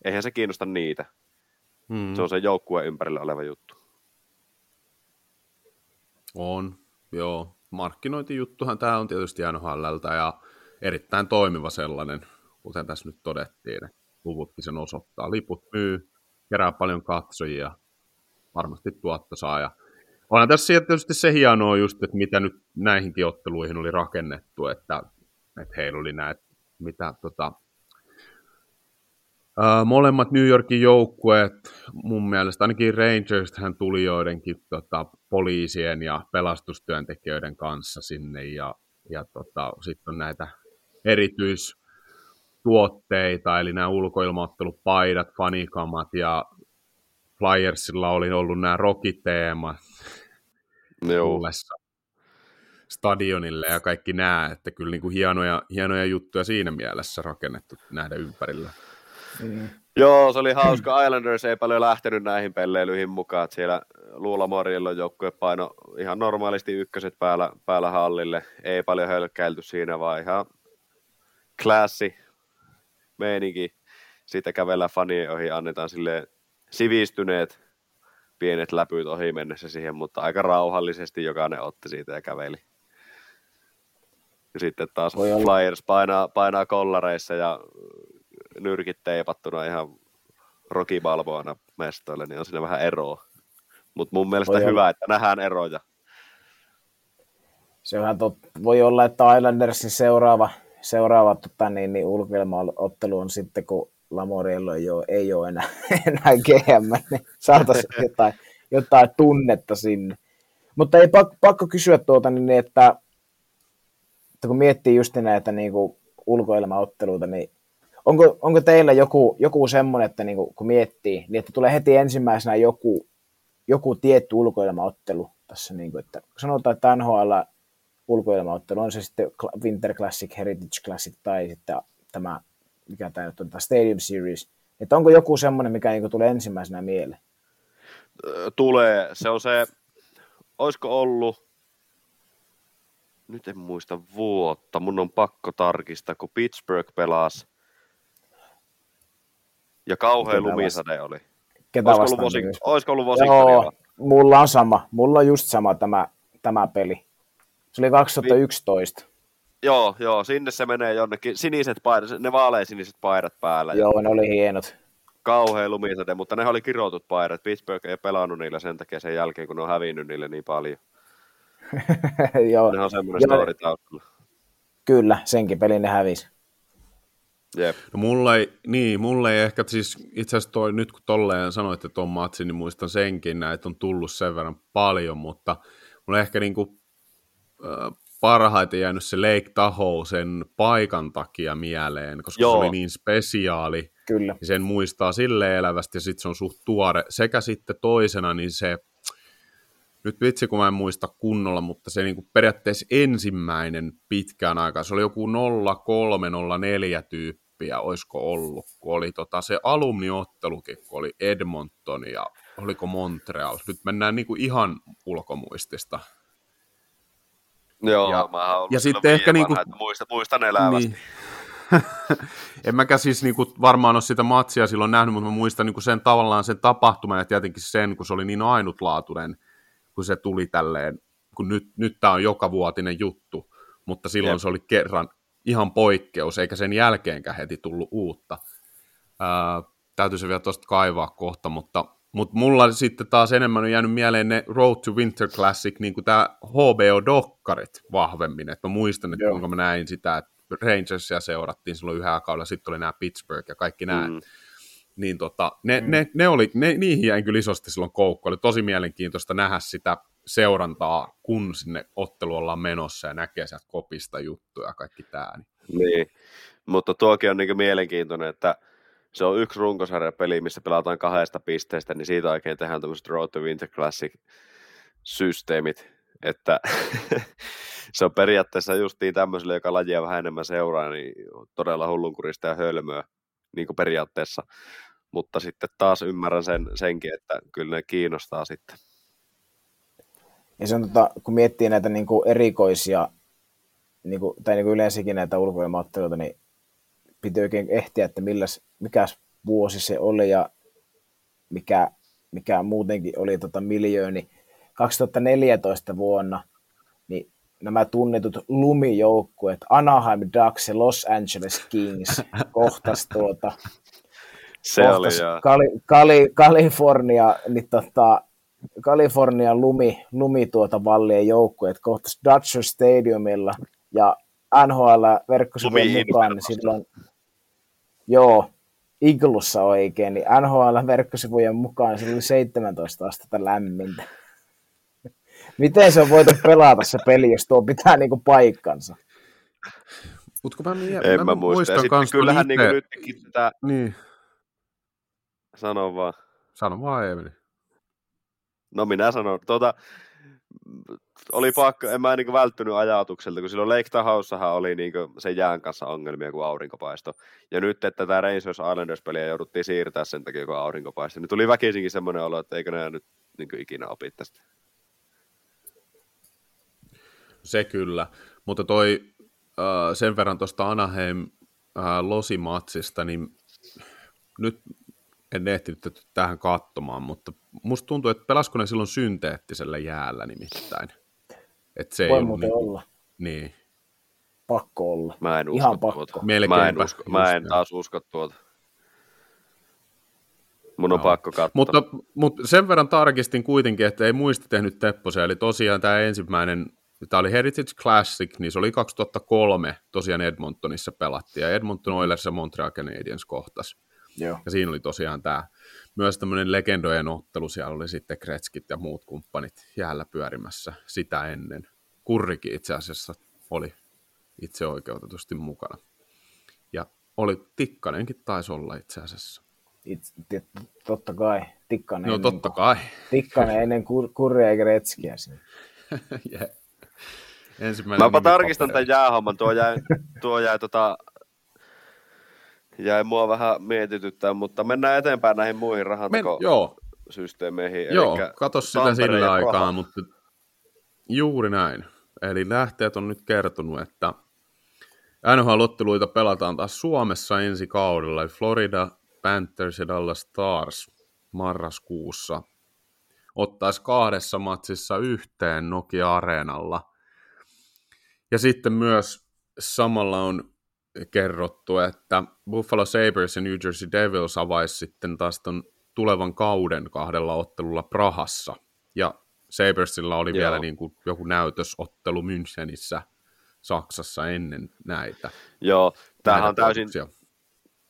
Eihän se kiinnosta niitä. Hmm. Se on se joukkueen ympärillä oleva juttu. On, joo. Markkinointijuttuhan tämä on tietysti NHLltä ja erittäin toimiva sellainen, kuten tässä nyt todettiin, luvutkin sen osoittaa. Liput myy, kerää paljon katsojia, varmasti tuotto saa. Ja onhan tässä tietysti se hienoa just, että mitä nyt näihinkin otteluihin oli rakennettu, että, että heillä oli näitä, mitä tota, Uh, molemmat New Yorkin joukkueet, mun mielestä ainakin Rangers hän tuli joidenkin tota, poliisien ja pelastustyöntekijöiden kanssa sinne ja, ja tota, sitten on näitä erityistuotteita, eli nämä ulkoilmaottelupaidat, fanikamat ja Flyersilla oli ollut nämä rokiteemat tullessa stadionille ja kaikki nämä, että kyllä niin kuin hienoja, hienoja juttuja siinä mielessä rakennettu nähdä ympärillä. Mm. Joo, se oli hauska. Islanders ei paljon lähtenyt näihin pelleilyihin mukaan. Että siellä Luulamorilla joukkue paino ihan normaalisti ykköset päällä, päällä hallille. Ei paljon hölkkäilty siinä, vaan ihan klassi meininki. Sitten kävellä fanien ohi, annetaan sille sivistyneet pienet läpyt ohi mennessä siihen, mutta aika rauhallisesti jokainen otti siitä ja käveli. Ja sitten taas Flyers painaa, painaa kollareissa ja nyrkit teipattuna ihan Rocky Balboana mestoille, niin on siinä vähän eroa. Mutta mun mielestä voi hyvä, olla. että nähdään eroja. Se on tot... Voi olla, että Islandersin seuraava, seuraava tota, niin, niin ulkoilmaottelu on sitten, kun Lamoriello ei ole, ei ole enää, enää GM, niin saataisiin jotain, jotain tunnetta sinne. Mutta ei pakko, pakko kysyä tuota, niin, että, että kun miettii just näitä niin kuin ulkoilmaotteluita, niin onko, onko teillä joku, joku semmoinen, että niin kuin, kun miettii, niin että tulee heti ensimmäisenä joku, joku tietty ulkoilmaottelu tässä, niin kuin, että sanotaan, että NHL ulkoilmaottelu, on se sitten Winter Classic, Heritage Classic tai sitten tämä, mikä tämä nyt on, tämä Stadium Series, että onko joku semmoinen, mikä niin tulee ensimmäisenä mieleen? Tulee, se on se, olisiko ollut, nyt en muista vuotta, mun on pakko tarkistaa, kun Pittsburgh pelasi ja kauhean lumisade oli. Ketä olisiko, ollut Washington, olisiko ollut? Joo, mulla on sama. Mulla on just sama tämä, tämä peli. Se oli 2011. Vi- joo, joo, sinne se menee jonnekin. Siniset paidat, ne vaaleisiniset paidat päällä. Joo, ne oli hienot. Kauhean lumisade, mutta ne oli kirjoitut paidat. Pittsburgh ei pelannut niillä sen takia sen jälkeen, kun ne on hävinnyt niille niin paljon. joo. Ne on semmoinen story taustalla. Kyllä, senkin pelin ne hävisi. Jep. No mulla ei, niin, mulla ei ehkä, siis itse asiassa toi, nyt kun tolleen sanoitte tuon matsin, niin muistan senkin, että on tullut sen verran paljon, mutta mulla ehkä niinku, parhaiten jäänyt se Lake Tahoe sen paikan takia mieleen, koska Joo. se oli niin spesiaali. Kyllä. Niin sen muistaa sille elävästi ja sitten se on suht tuore. Sekä sitten toisena niin se, nyt vitsi kun mä en muista kunnolla, mutta se niinku periaatteessa ensimmäinen pitkään aikaa, se oli joku 0304 tyyppi tyyppiä olisiko ollut, kun oli tota se alumniottelukin, kun oli Edmonton ja oliko Montreal. Nyt mennään niin kuin ihan ulkomuistista. Joo, Ja- mä ja silloin sitten ehkä vanha, että muistan, muistan elävästi. Niin. en mäkään siis niinku varmaan ole sitä matsia silloin nähnyt, mutta mä muistan niinku sen tavallaan sen tapahtuman ja tietenkin sen, kun se oli niin ainutlaatuinen, kun se tuli tälleen, kun nyt, nyt tämä on joka vuotinen juttu, mutta silloin Jep. se oli kerran ihan poikkeus, eikä sen jälkeenkään heti tullut uutta. Ää, täytyy se vielä tuosta kaivaa kohta, mutta, mutta mulla sitten taas enemmän on jäänyt mieleen ne Road to Winter Classic, niin kuin tämä HBO-dokkarit vahvemmin, että mä muistan, että Joo. kuinka mä näin sitä, että Rangersia seurattiin silloin yhä kaudella, sitten oli nämä Pittsburgh ja kaikki nämä, Mm. niin tota, ne, Mm. ne, ne oli, ne, niihin jäin kyllä isosti silloin koukku, oli tosi mielenkiintoista nähdä sitä seurantaa, kun sinne ottelu ollaan menossa ja näkee sieltä kopista juttuja ja kaikki tämä. Niin. Niin, mutta tuokin on niin mielenkiintoinen, että se on yksi runkosarjapeli, missä pelataan kahdesta pisteestä, niin siitä oikein tehdään tämmöiset Road to Winter Classic-systeemit, että se on periaatteessa justiin tämmöiselle, joka lajia vähän enemmän seuraa, niin todella hullunkurista ja hölmöä niin kuin periaatteessa, mutta sitten taas ymmärrän sen, senkin, että kyllä ne kiinnostaa sitten. Ja se on, tota, kun miettii näitä niin kuin erikoisia, niin kuin, tai niin kuin yleensäkin näitä ulkoilmaotteluita, niin piti oikein ehtiä, että milläs, mikä vuosi se oli ja mikä, mikä muutenkin oli tota miljööni. 2014 vuonna niin nämä tunnetut lumijoukkueet Anaheim Ducks ja Los Angeles Kings kohtas tuota, Se kohtas oli. Kali, Kali, Kalifornia, niin tota, Kalifornian lumi, lumi tuota vallien joukkueet kohtas Dodger Stadiumilla ja NHL verkkosivujen mukaan niin silloin, joo, Iglussa oikein, niin NHL verkkosivujen mukaan sillä oli 17 astetta lämmintä. Miten se on voitu pelata se peli, jos tuo pitää niinku paikkansa? Mutta kun mä, mie- En mä, muista. Ja muistan sitten kans kyllähän niin ite- nytkin tätä, Niin, sanon vaan, sano vaan Eemeli. No minä sanon, tuota, oli pakko, en mä niin välttynyt ajatukselta, kun silloin Lake Tahoussahan oli niin sen jään kanssa ongelmia, kun aurinko paistoi. Ja nyt, että tämä Rangers Islanders-peliä jouduttiin siirtää sen takia, kun aurinko paistoi, niin tuli väkisinkin semmoinen olo, että eikö nämä nyt niin ikinä opi tästä. Se kyllä, mutta toi äh, sen verran tuosta Anaheim äh, Losimatsista, niin nyt en ehtinyt tähän katsomaan, mutta musta tuntuu, että pelasko ne silloin synteettisellä jäällä nimittäin. Et se ei Voi ollut muuten niin, olla. niin. Pakko olla. Mä en usko Ihan pakko. tuota. Melkeinpä, Mä en, usko, mä en taas usko tuota. Mun on Joo. pakko katsoa. Mutta, mutta sen verran tarkistin kuitenkin, että ei muisti tehnyt Tepposia, eli tosiaan tämä ensimmäinen, tämä oli Heritage Classic, niin se oli 2003 tosiaan Edmontonissa pelattiin, ja Edmonton Oilers ja Montreal Canadiens kohtas. Joo. Ja siinä oli tosiaan tämä myös tämmöinen legendojen ottelu, siellä oli sitten Kretskit ja muut kumppanit jäällä pyörimässä sitä ennen. Kurrikin itse asiassa oli itse oikeutetusti mukana. Ja oli Tikkanenkin taisi olla itse asiassa. Itse, t- totta kai. Tikkanen, No ennen, totta kai. Tikkanen ennen kur, kurria eikä retskiä siinä. yeah. Ensimmäinen Mäpä nimi tarkistan tämän jäähomman, tuo jäi, tuo jäi tota, jäi mua vähän mietityttää, mutta mennään eteenpäin näihin muihin Men, rahantekosysteemeihin. joo, joo, Elikkä kato sitä sillä aikaa, mutta juuri näin. Eli lähteet on nyt kertonut, että NHL-otteluita pelataan taas Suomessa ensi kaudella. eli Florida Panthers ja Dallas Stars marraskuussa ottaisi kahdessa matsissa yhteen Nokia-areenalla. Ja sitten myös samalla on kerrottu, että Buffalo Sabres ja New Jersey Devils avaisi sitten taas ton tulevan kauden kahdella ottelulla Prahassa. Ja Sabresilla oli Joo. vielä niin kuin joku näytösottelu Münchenissä Saksassa ennen näitä. Joo, tämähän on täysin,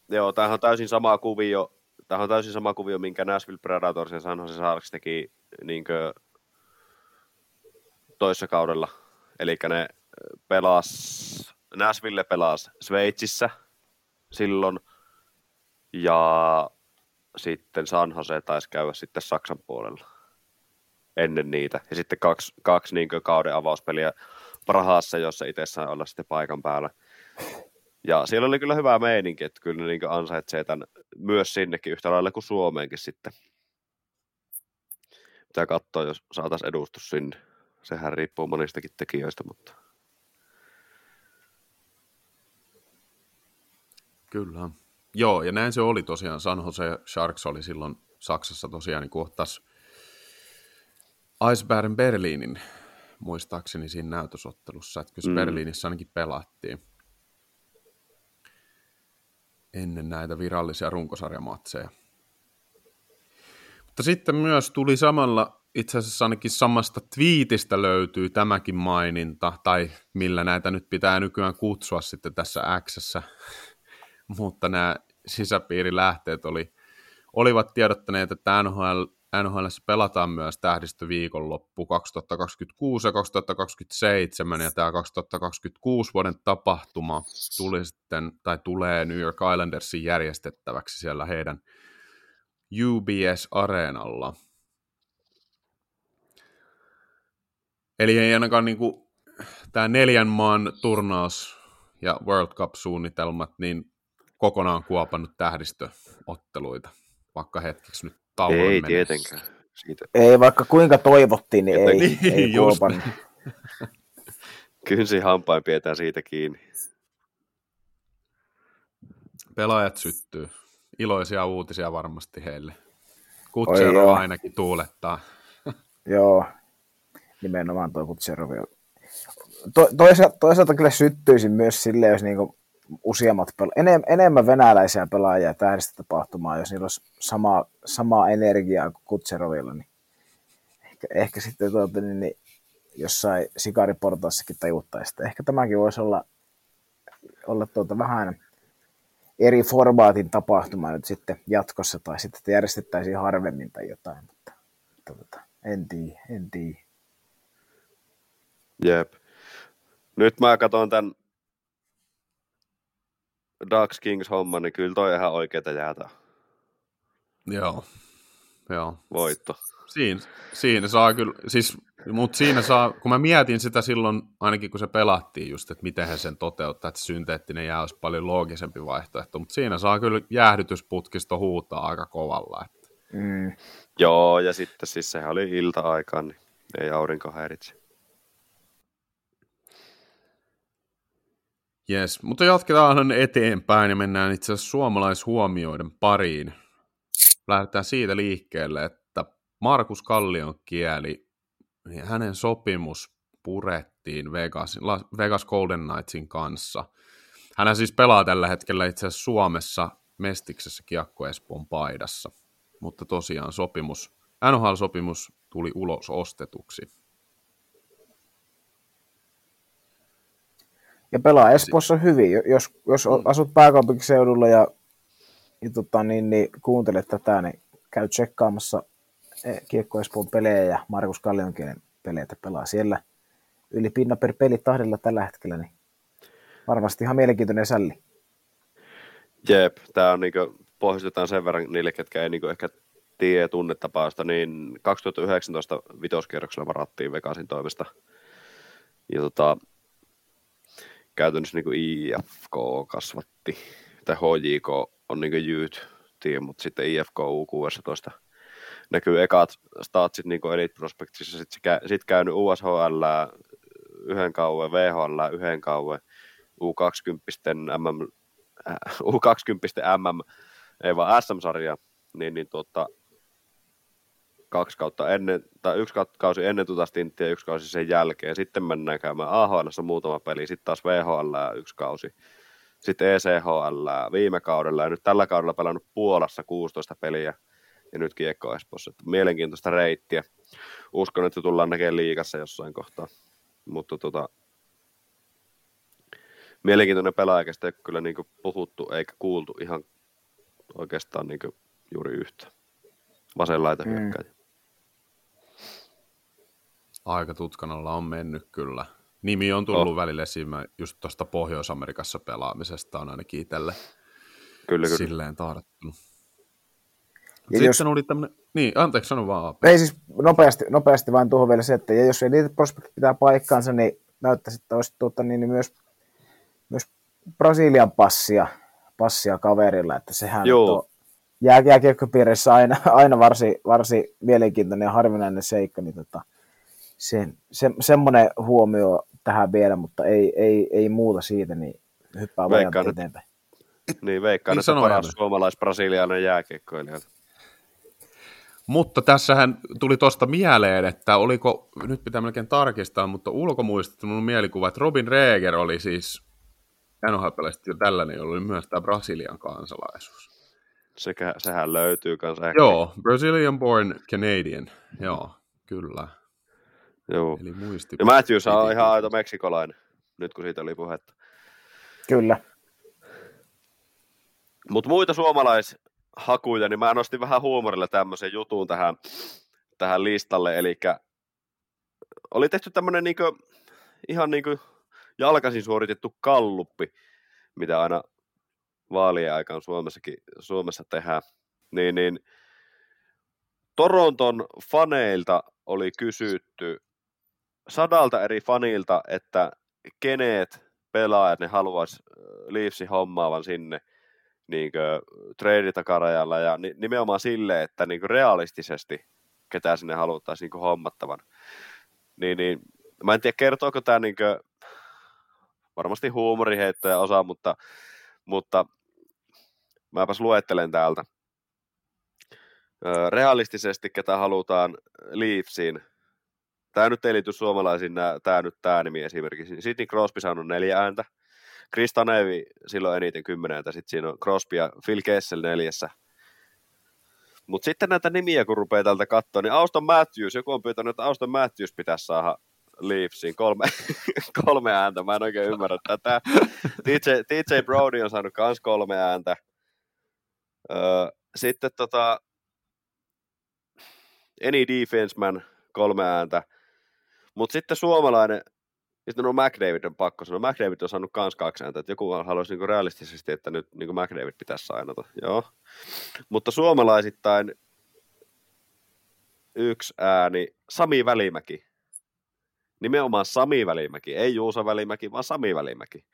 joo, tämähän on täysin sama kuvio, tämähän on täysin sama kuvio, minkä Nashville Predators ja San Jose Sharks teki niinkö toissa kaudella. Eli ne pelas, Nashville pelas Sveitsissä silloin, ja sitten San Jose taisi käydä sitten Saksan puolella ennen niitä. Ja sitten kaksi, kaksi niin kauden avauspeliä Prahassa, jossa itse sai olla sitten paikan päällä. Ja siellä oli kyllä hyvä meininki, että kyllä ne niin ansaitsee tämän myös sinnekin yhtä lailla kuin Suomeenkin sitten. Pitää katsoa, jos saataisiin edustus sinne. sehän riippuu monistakin tekijöistä, mutta Kyllä. Joo, ja näin se oli tosiaan. San Jose Sharks oli silloin Saksassa tosiaan niin kohtas Eisbären Berliinin muistaakseni siinä näytösottelussa, että kyllä mm. Berliinissä ainakin pelattiin ennen näitä virallisia runkosarjamatseja. Mutta sitten myös tuli samalla, itse asiassa ainakin samasta twiitistä löytyy tämäkin maininta, tai millä näitä nyt pitää nykyään kutsua sitten tässä Xssä, mutta nämä sisäpiirilähteet oli, olivat tiedottaneet, että NHL, NHL pelataan myös tähdistöviikonloppu 2026 ja 2027, ja tämä 2026 vuoden tapahtuma tuli sitten, tai tulee New York Islandersin järjestettäväksi siellä heidän UBS-areenalla. Eli ei ainakaan niin kuin, tämä neljän maan turnaus ja World Cup-suunnitelmat, niin kokonaan kuopannut tähdistöotteluita, vaikka hetkeksi nyt tauon Ei menessä. tietenkään. Siitä. Ei, vaikka kuinka toivottiin, niin ei, Niin, ei kuopannut. Kynsi hampain pidetään siitä kiinni. Pelaajat syttyy. Iloisia uutisia varmasti heille. Kutsero ainakin tuulettaa. Joo, nimenomaan tuo Kutserovi. To, toisaalta, toisaalta kyllä syttyisin myös silleen, jos niinku useammat pela- enem, enemmän venäläisiä pelaajia tähdistötapahtumaa, jos niillä olisi samaa, samaa energiaa kuin Kutserovilla, niin ehkä, ehkä sitten tuota, niin, niin, jossain sikariportaassakin tajuttaisi, että ehkä tämäkin voisi olla, olla tuota, vähän eri formaatin tapahtuma nyt sitten jatkossa, tai sitten että järjestettäisiin harvemmin tai jotain, mutta tuota, en tiedä, en tiedä. Jep. Nyt mä katson tämän Ducks Kings homman, niin kyllä toi ihan oikeeta jäätä Joo. Joo. voitto. Siinä, siinä saa kyllä, siis, mutta siinä saa, kun mä mietin sitä silloin, ainakin kun se pelattiin just, että miten he sen toteuttaa, että synteettinen jää olisi paljon loogisempi vaihtoehto, mutta siinä saa kyllä jäähdytysputkisto huutaa aika kovalla. Että. Mm. Joo, ja sitten siis sehän oli ilta-aikaan, niin ei aurinko häiritse. Yes, mutta jatketaan eteenpäin ja mennään itse asiassa suomalaishuomioiden pariin. Lähdetään siitä liikkeelle, että Markus Kallion kieli, niin hänen sopimus purettiin Vegas, Vegas Golden Knightsin kanssa. Hän siis pelaa tällä hetkellä itse asiassa Suomessa Mestiksessä Kiekko Espoon paidassa, mutta tosiaan sopimus, NHL-sopimus tuli ulos ostetuksi. Ja pelaa Espoossa hyvin. Jo- Jos, jos o- asut pääkaupunkiseudulla ja, ja tota, niin, niin, kuuntelet tätä, niin käy tsekkaamassa eh, Kiekko Espoon pelejä ja Markus Kallionkielen pelejä, että pelaa siellä yli pinna per peli tahdilla tällä hetkellä, niin varmasti ihan mielenkiintoinen sälli. Jep, tämä on niinku, pohjustetaan sen verran niille, ketkä ei niinku ehkä tiedä tunnetapausta, niin 2019 vitoskierroksella varattiin Vegasin toimesta. Ja tota, käytännössä niinku IFK kasvatti, tai HJK on niinku youth team, mutta sitten IFK U16 näkyy ekat statsit niinku Elite Prospectsissa, sitten kä- sit käynyt USHL yhden kauan, VHL yhden kauan, U20 MM, äh, U20 MM, ei vaan SM-sarja, niin, niin tuota, kaksi kautta ennen, tai yksi kausi ennen tuota stinttiä ja yksi kausi sen jälkeen. Sitten mennään käymään AHL muutama peli, sitten taas VHL yksi kausi. Sitten ECHL viime kaudella ja nyt tällä kaudella pelannut Puolassa 16 peliä ja nyt Kiekko Espoossa. Mielenkiintoista reittiä. Uskon, että tullaan näkemään liikassa jossain kohtaa. Mutta tota, mielenkiintoinen pelaaja, ei kyllä niin puhuttu eikä kuultu ihan oikeastaan niin juuri yhtä. Vasen laita Mm. Aika tutkanalla on mennyt kyllä. Nimi on tullut Oh. välillä esiin just tuosta Pohjois-Amerikassa pelaamisesta on ainakin itselle Kyllä, kyllä. silleen tahdottunut. Ja Sitten jos- oli tämmöinen, niin anteeksi sano vaan. Ei siis nopeasti, nopeasti vain tuohon vielä se, että ja jos Elite Prospect pitää paikkaansa, niin näyttäisi, että olisi tuota, niin, niin myös, myös Brasilian passia, passia kaverilla, että sehän Joo. on jää, jääkiekkopiirissä aina, aina varsin, varsin mielenkiintoinen ja harvinainen seikka, niin tota, se, se, semmoinen huomio tähän vielä, mutta ei, ei, ei muuta siitä, niin hyppää että- eteenpäin. Niin, veikkaan, Niin että paras suomalais-brasilialainen jääkiekkoilija. Mutta tässähän tuli tuosta mieleen, että oliko, nyt pitää melkein tarkistaa, mutta ulkomuistettu mun mielikuva, että Robin Reger oli siis nhl jo tällainen, jolla oli myös tämä Brasilian kansalaisuus. Sekä, sehän löytyy kanssa. Joo, Brazilian born Canadian, joo, kyllä. Joo. Eli muisti. Ja Matthews on ihan aito meksikolainen, nyt kun siitä oli puhetta. Kyllä. Mutta muita suomalaishakuja, niin mä nostin vähän huumorilla tämmöisen jutun tähän, tähän listalle, eli oli tehty tämmöinen niinku, ihan niinku jalkaisin suoritettu kalluppi, mitä aina vaalien aikaan Suomessakin, Suomessa tehdään, niin, niin Toronton faneilta oli kysytty sadalta eri fanilta, että kenet pelaajat ne haluaisi Leafsin hommaavan sinne niin trade-takarajalla ja ni- nimenomaan sille, että niin realistisesti ketä sinne haluttaisiin niin hommattavan. Niin, niin, mä en tiedä, kertooko tämä niin varmasti huumoriheittoja osa, mutta, mutta mäpäs luettelen täältä. Ö, Realistisesti, ketä halutaan Leafsiin. Tämä nyt ei liity suomalaisiin, tämä nyt tämä nimi esimerkiksi. Sidney Crosby saanut neljä ääntä. Chris Tanevi silloin eniten kymmenen ääntä. Sitten siinä on Crosby ja Phil Kessel neljässä. Mutta sitten näitä nimiä, kun rupeaa täältä katsoa, niin Auston Matthews, joku on pyytänyt, että Auston Matthews pitäisi saada Leafsiin kolme, kolme ääntä. Mä en oikein ymmärrä tätä. DJ, DJ Brody on saanut myös kolme ääntä. Öö, sitten tota, Any Defenseman kolme ääntä. Mutta sitten suomalainen, sitten no McDavid on pakko sanoa. McDavid on saanut kans kaksi ääntä. Että joku haluaisi niinku realistisesti, että nyt niinku McDavid pitäisi sainata. Joo. Mutta suomalaisittain yksi ääni, Sami Välimäki. Nimenomaan Sami Välimäki, ei Juusa Välimäki, vaan Sami Välimäki.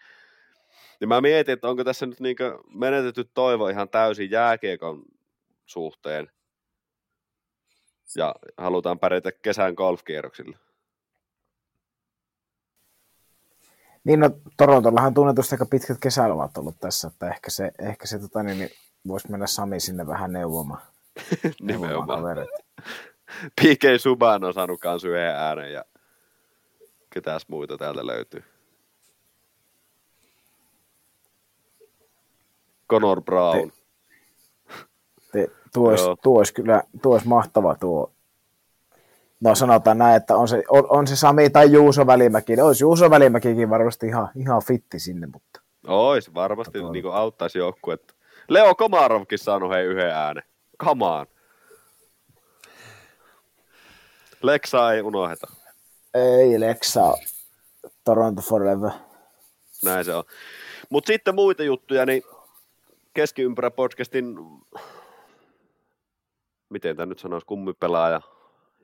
Niin mä mietin, että onko tässä nyt niinku menetetty toivo ihan täysin jääkiekon suhteen. Ja halutaan pärjätä kesän golfkierroksilla. Niin no, Torontollahan tunnetusti aika pitkät kesälomat ollut tässä, että ehkä se, ehkä se tota, niin, niin, voisi mennä Sami sinne vähän neuvomaan. Nimenomaan. PK Subban on saanut kans yhden äänen ja ketäs muita täältä löytyy. Conor Brown. Te, tuo, olisi, tuo, olisi kyllä tuo olisi mahtava tuo. No sanotaan näin, että on se, on, on se Sami tai Juuso Välimäki. Olisi Juuso Välimäkikin varmasti ihan, ihan fitti sinne, mutta Ois varmasti Kato. niin auttaisi joukkuetta. Leo Komarovkin saanut hei yhden äänen. Come on. Leksaa ei unoheta. ei Leksa Toronto Forever. Näin se on. Mutta sitten muita juttuja, niin keskiympärä podcastin, miten tämä nyt sanoisi, kummipelaaja,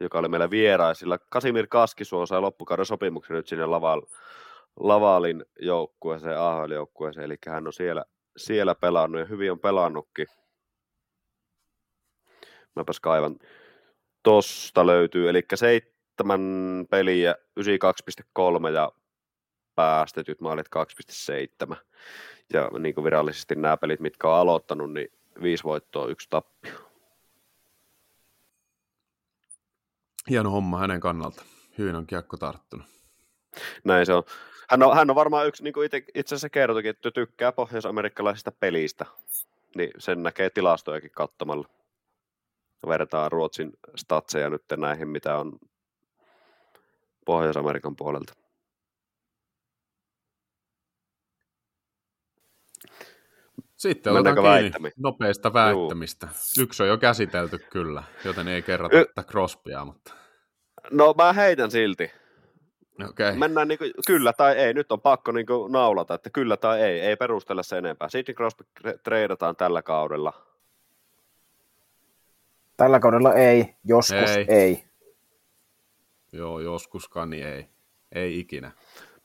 joka oli meillä vieraisilla. Kasimir Kaskisuo sai loppukauden sopimuksen nyt sinne Laval, Lavalin joukkueeseen, AHL-joukkueeseen, eli hän on siellä, siellä pelannut ja hyvin on pelannutkin. Mäpäs kaivan. Tosta löytyy, eli seitsemän peliä, 92,3 ja päästetyt maalit 2,7. Ja niin kuin virallisesti nämä pelit, mitkä on aloittanut, niin viisi voittoa, yksi tappio. Hieno homma hänen kannalta. Hyvin on kiekko tarttunut. Näin se on. Hän on, hän on varmaan yksi, niin kuin itse, itse asiassa kertoikin, että tykkää pohjois-amerikkalaisista pelistä. Niin sen näkee tilastojakin katsomalla. Vertaa Ruotsin statseja nyt näihin, mitä on Pohjois-Amerikan puolelta. Sitten otetaan kiinni väittämiin? nopeista väittämistä. Yksi on jo käsitelty kyllä, joten ei kerrota Y- tätä Crosbya, mutta No mä heitän silti. okei. Okay. Mennään niin kuin, kyllä tai ei. Nyt on pakko niin kuin naulata, että kyllä tai ei. Ei perustella se enempää. Sidney Crosby tre- treidataan tällä kaudella. Tällä kaudella ei, joskus Ei. ei. ei. Joo, joskuskaan niin ei. Ei ikinä.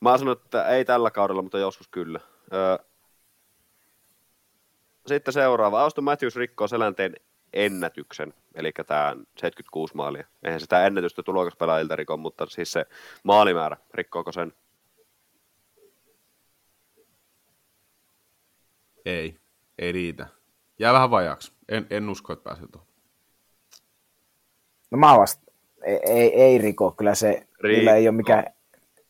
Mä sanon, että ei tällä kaudella, mutta joskus kyllä. Öö, sitten seuraava. Auston Matthews rikkoo selänteen ennätyksen. eli tämä 76 maalia. Eihän sitä ennätystä tulokaspelaajilta riko, mutta siis se maalimäärä, rikkoako sen? Ei, ei riitä. Jää vähän vajaaksi. En, en usko, että pääsee tuohon. No mä vasta, ei, ei, ei riko, kyllä se, niillä ei ole mikään,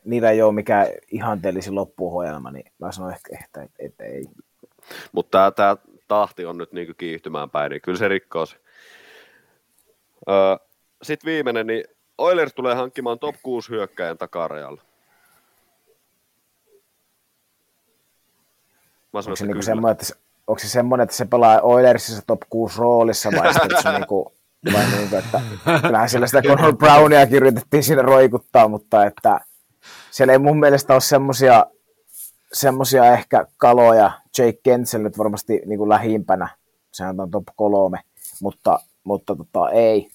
niillä ei ole mikään ihanteellisin loppuohjelma, niin mä sanon ehkä, että, että, että ei. Mutta tämä tahti on nyt niin kiihtymään päin, niin kyllä se rikkoo se. Öö, Sitten viimeinen, niin Oilers tulee hankkimaan top 6 hyökkäjän takarajalla. Mä sanon, onko, se niinku semmoinen, että se, onko se semmoinen, että se pelaa Oilersissa top 6 roolissa vai sitten se niinku, vai niinku, että kyllähän sillä sitä Conor Brownia yritettiin siinä roikuttaa, mutta että siellä ei mun mielestä ole semmoisia semmoisia ehkä kaloja, Jake Kensel nyt varmasti niin kuin lähimpänä, sehän on top kolme, mutta, mutta tota, ei,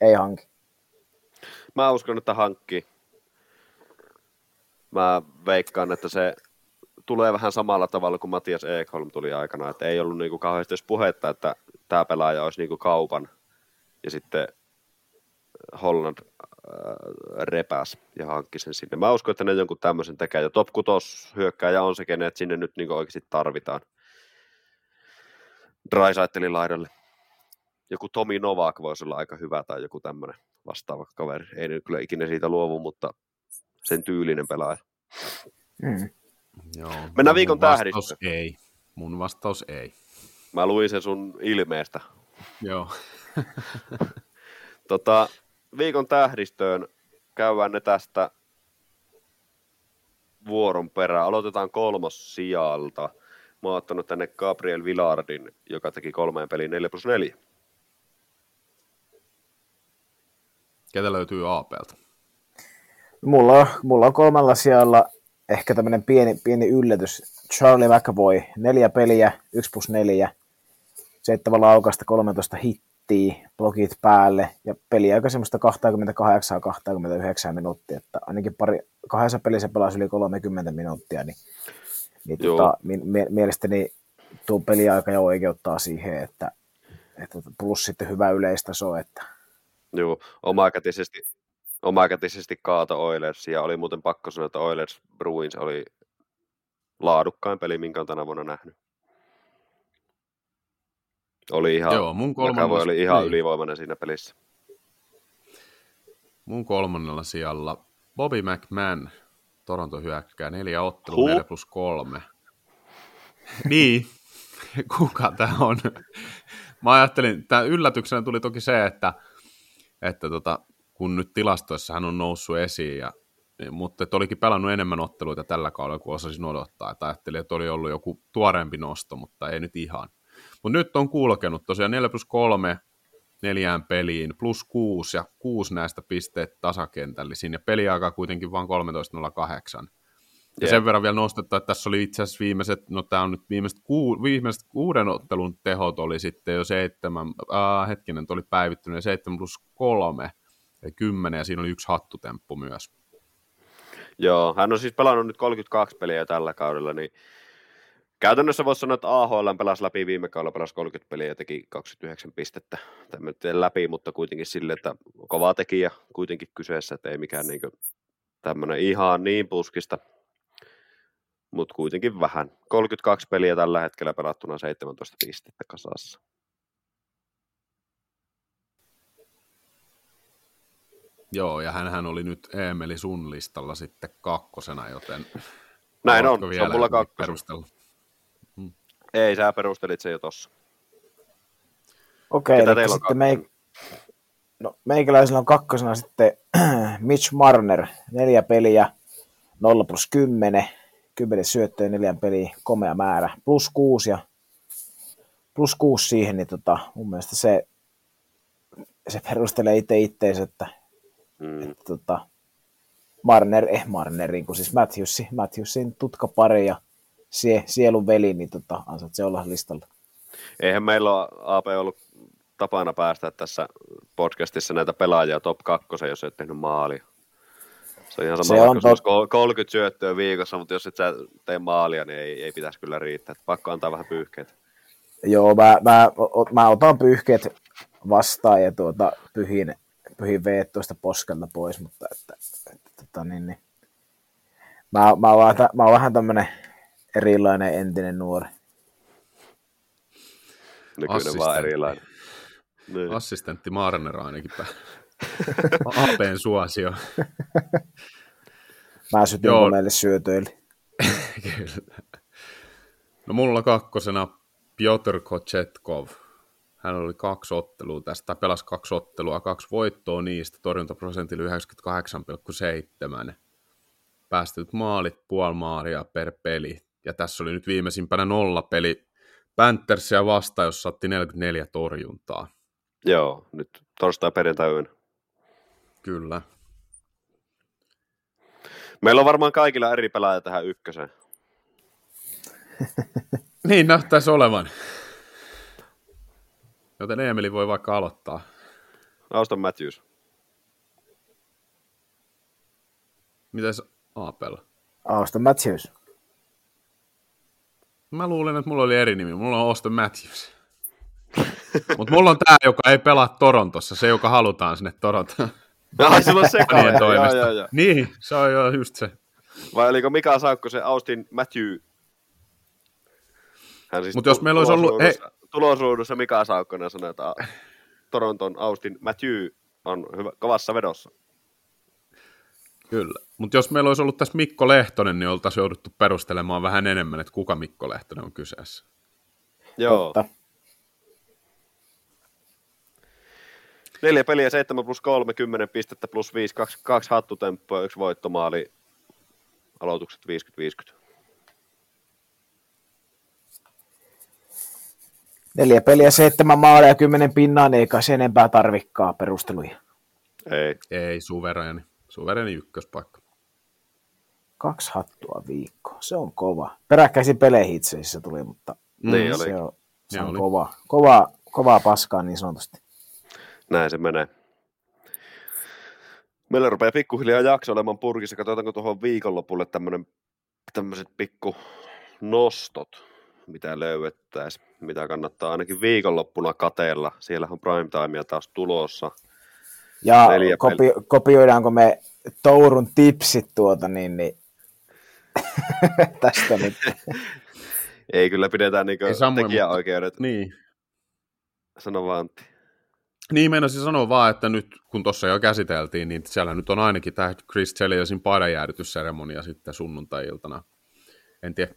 ei hanki. Mä uskon, että hankki. Mä veikkaan, että se tulee vähän samalla tavalla kuin Matias Ekholm tuli aikana, että ei ollut niinku kauheasti edes puhetta, että tämä pelaaja olisi niinku kaupan. Ja sitten Holland repäs ja hankki sen sinne. Mä uskon, että ne jonkun tämmöisen tekee. Ja top 6 hyökkääjä on se, kenet sinne nyt niin oikeasti tarvitaan. Drysaitelin laidalle. Joku Tomi Novak voisi olla aika hyvä tai joku tämmöinen vastaava kaveri. Ei nyt kyllä ikinä siitä luovu, mutta sen tyylinen pelaaja. Mm. Joo, Mennään viikon tähdistä. ei. Mun vastaus ei. Mä luin sen sun ilmeestä. Joo. tota, viikon tähdistöön käydään ne tästä vuoron perään. Aloitetaan kolmos sijalta. Mä oon ottanut tänne Gabriel Villardin, joka teki kolmeen peliin 4 plus 4. Ketä löytyy APlta? Mulla, mulla on kolmella sijalla ehkä tämmöinen pieni, pieni yllätys. Charlie McAvoy, neljä peliä, 1 plus 4, seitsemän laukasta, 13 hittiä, blogit päälle ja peli aika semmoista 28-29 minuuttia, että ainakin pari, kahdessa pelissä pelasi yli 30 minuuttia, niin, niin tota, mi, mielestäni tuo peliaika jo oikeuttaa siihen, että, että plus sitten hyvä yleistaso, että Joo, omakätisesti, omakätisesti kaato Oilers ja oli muuten pakko sanoa, että Oilers Bruins oli laadukkain peli, minkä on tänä vuonna nähnyt. Oli ihan, Joo, mun kolmannella, oli ihan niin. ylivoimainen siinä pelissä. Mun kolmannella sijalla Bobby McMahon, Toronto hyökkää, neljä ottelua, huh? 4 plus kolme. niin, kuka tämä on? Mä ajattelin, tämä yllätyksenä tuli toki se, että, että tota, kun nyt tilastoissa hän on noussut esiin, ja, niin, mutta että olikin pelannut enemmän otteluita tällä kaudella kuin osasin odottaa. Että ajattelin, että oli ollut joku tuoreempi nosto, mutta ei nyt ihan. Mutta nyt on kulkenut tosiaan 4 plus 3 neljään peliin, plus 6 ja 6 näistä pisteet tasakentällisiin, ja peliaika kuitenkin vain 13.08. Ja sen verran vielä nostettu, että tässä oli itse asiassa viimeiset, no tämä on nyt viimeiset, ku, viimeiset kuuden ottelun tehot oli sitten jo seitsemän, äh, hetkinen, oli päivittynyt, 7 plus 3, ja 10, ja siinä oli yksi hattutemppu myös. Joo, hän on siis pelannut nyt 32 peliä tällä kaudella, niin Käytännössä voisi sanoa, että AHL pelasi läpi viime kaudella, pelasi 30 peliä ja teki 29 pistettä. Tämä läpi, mutta kuitenkin sille, että kova tekijä kuitenkin kyseessä, että ei mikään niin tämmöinen ihan niin puskista, mutta kuitenkin vähän. 32 peliä tällä hetkellä pelattuna 17 pistettä kasassa. Joo, ja hän oli nyt Eemeli sun listalla sitten kakkosena, joten... Näin on, se on mulla kakkosena. Ei, sä perustelit se jo tossa. Okei, okay, sitten me, no, meikäläisellä on kakkosena sitten Mitch Marner, neljä peliä, 0 plus 10, 10 syöttöä neljän peliä, komea määrä, plus 6 ja plus 6 siihen, niin tota, mun mielestä se, se perustelee itse itteensä, että, mm. että tota, Marner, eh Marnerin, kun siis Matthewsin, Matthewsin tutkapari ja sie, sielun veli, niin tota, se olla listalla. Eihän meillä ole AP ollut tapana päästä tässä podcastissa näitä pelaajia top 2, jos et tehnyt maalia. Se on ihan sama, se on tot... 30 syöttöä viikossa, mutta jos et sä tee maalia, niin ei, ei pitäisi kyllä riittää. Pakko antaa vähän pyyhkeitä. Joo, mä, mä, mä otan pyyhkeet vastaan ja tuota, pyhin, pyhin veet tuosta poskelta pois, mutta että, että, tota, niin, niin. Mä, mä, oon, mä oon vähän tämmönen erilainen entinen nuori. Nykyinen vaan erilainen. Niin. Assistentti Marner ainakin pää. Apeen suosio. Mä sytyn Joo. meille syötöille. Kyllä. No mulla kakkosena Piotr Kochetkov. Hän oli kaksi ottelua tästä, pelasi kaksi ottelua, kaksi voittoa niistä, torjuntaprosentilla 98,7. Päästetyt maalit, puoli maalia per peli. Ja tässä oli nyt viimeisimpänä nolla peli Panthersia vastaan, jossa saatti 44 torjuntaa. Joo, nyt torstai perjantai yön. Kyllä. Meillä on varmaan kaikilla eri pelaajia tähän ykköseen. niin nähtäisi olevan. Joten Emeli voi vaikka aloittaa. Auston Matthews. Mites Apel? Auston Matthews. Mä luulen, että mulla oli eri nimi. Mulla on Auston Matthews. Mutta mulla on tää, joka ei pelaa Torontossa, se, joka halutaan sinne Torontoon. Ai, sulla on sekavia. toimesta. Joo, joo, joo. Niin, se on jo just se. Vai oliko Mika Saukko se Austin Matthew? Hän siis Mutta jos meillä olisi ollut... Hei. Tulosruudussa Mika Saukkonen sanoi, että Toronton Austin Matthew on hyvä, kovassa vedossa. Kyllä, mutta jos meillä olisi ollut tässä Mikko Lehtonen, niin oltaisiin jouduttu perustelemaan vähän enemmän, että kuka Mikko Lehtonen on kyseessä. Joo. Totta. Neljä peliä, 7 plus 3, 10 pistettä plus 5, kaksi, kaksi hattutemppoa, yksi voittomaali, aloitukset 50-50. Neljä peliä, seitsemän maalia ja kymmenen pinnaa, niin eikä se enempää tarvikkaa perusteluja. Ei. Ei, suvereni. Suvereni ykköspaikka. Kaksi hattua viikko, se on kova. Peräkkäisin peleihin itse asiassa tuli, mutta niin se, on, se on kova, kova, kovaa paskaa niin sanotusti näin se menee. Meillä rupeaa pikkuhiljaa jakso olemaan purkissa. Katsotaanko tuohon viikonlopulle tämmöiset pikku nostot, mitä löydettäisiin, mitä kannattaa ainakin viikonloppuna kateella. Siellä on primetimea taas tulossa. Ja kopi- kopioidaanko me Tourun tipsit tuota, niin, niin tästä nyt. Ei kyllä pidetään niin tekijäoikeudet. Niin. Sano vaan Antti. Niin, meinasin sanoa vaan, että nyt kun tuossa jo käsiteltiin, niin siellä nyt on ainakin tämä Chris Cheliasin paidanjäädytysseremonia sitten sunnuntai-iltana. En tiedä,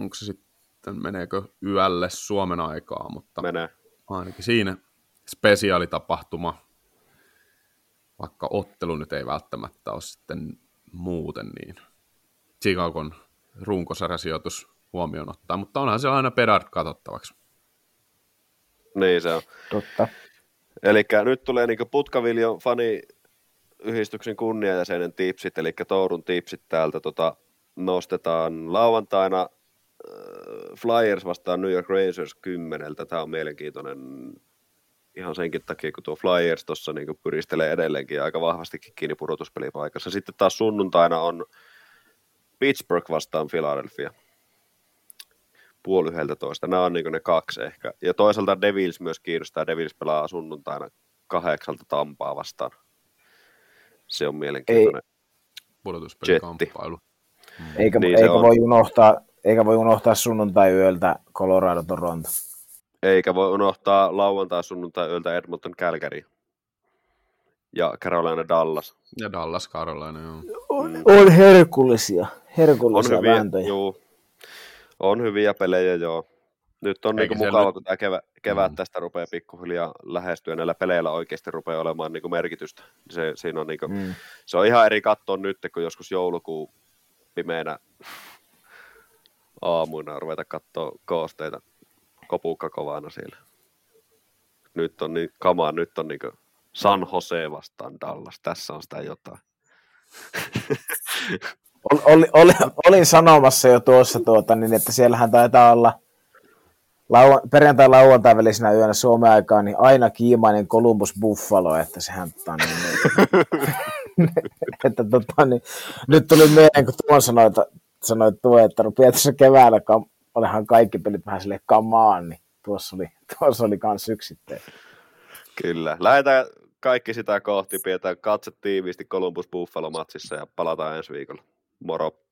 onko se sitten, meneekö yölle Suomen aikaa, mutta Menee. ainakin siinä spesiaalitapahtuma, vaikka ottelu nyt ei välttämättä ole sitten muuten, niin Chicagon runkosarjasijoitus huomioon ottaa, mutta onhan se aina Pedard katsottavaksi. Niin se on. Totta. Eli nyt tulee niin Putkaviljon fani yhdistyksen kunniajäsenen tipsit, eli Tourun tipsit täältä tota, nostetaan lauantaina äh, Flyers vastaan New York Rangers kymmeneltä. Tämä on mielenkiintoinen ihan senkin takia, kun tuo Flyers tuossa niin pyristelee edelleenkin aika vahvastikin kiinni pudotuspelipaikassa. Sitten taas sunnuntaina on Pittsburgh vastaan Philadelphia puoli yhdeltä toista. Nämä on niin ne kaksi ehkä. Ja toisaalta Devils myös kiinnostaa. Devils pelaa sunnuntaina kahdeksalta Tampaa vastaan. Se on mielenkiintoinen. Pudotuspelikamppailu. Mm. Eikä, niin eikä, voi unohtaa, eikä voi unohtaa sunnuntai-yöltä Colorado Toronto. Eikä voi unohtaa lauantai sunnuntai yöltä Edmonton Calgary. Ja Carolina Dallas. Ja Dallas Carolina, joo. On, on herkullisia, herkullisia on hyviä, vääntöjä. Joo, on hyviä pelejä, joo. Nyt on niinku mukava, nyt... kun tämä kevät, kevät mm. tästä rupeaa pikkuhiljaa lähestyä, näillä peleillä oikeasti rupeaa olemaan niinku merkitystä. Se, siinä on niinku, mm. se on ihan eri katsoa nyt, kun joskus joulukuu pimeänä aamuina ruveta katsoa koosteita kopukka kovana siellä. Nyt on niin kamaa, nyt on niinku San Jose vastaan Dallas, tässä on sitä jotain. Ol, ol, olin sanomassa jo tuossa, tuota, niin että siellähän taitaa olla lau, perjantai lauantai välisenä yönä Suomen aikaan niin aina kiimainen Columbus Buffalo, että sehän tota, niin, niin, että, tota, niin, nyt tuli mieleen, kun tuon sanoi, että, sanoi tuo, että rupeaa tässä keväällä, olihan kaikki pelit vähän sille kamaan, niin tuossa oli, tuossa oli kans yksitteen. Kyllä. Lähdetään kaikki sitä kohti, pidetään katse tiiviisti Columbus Buffalo-matsissa ja palataan ensi viikolla. Moro!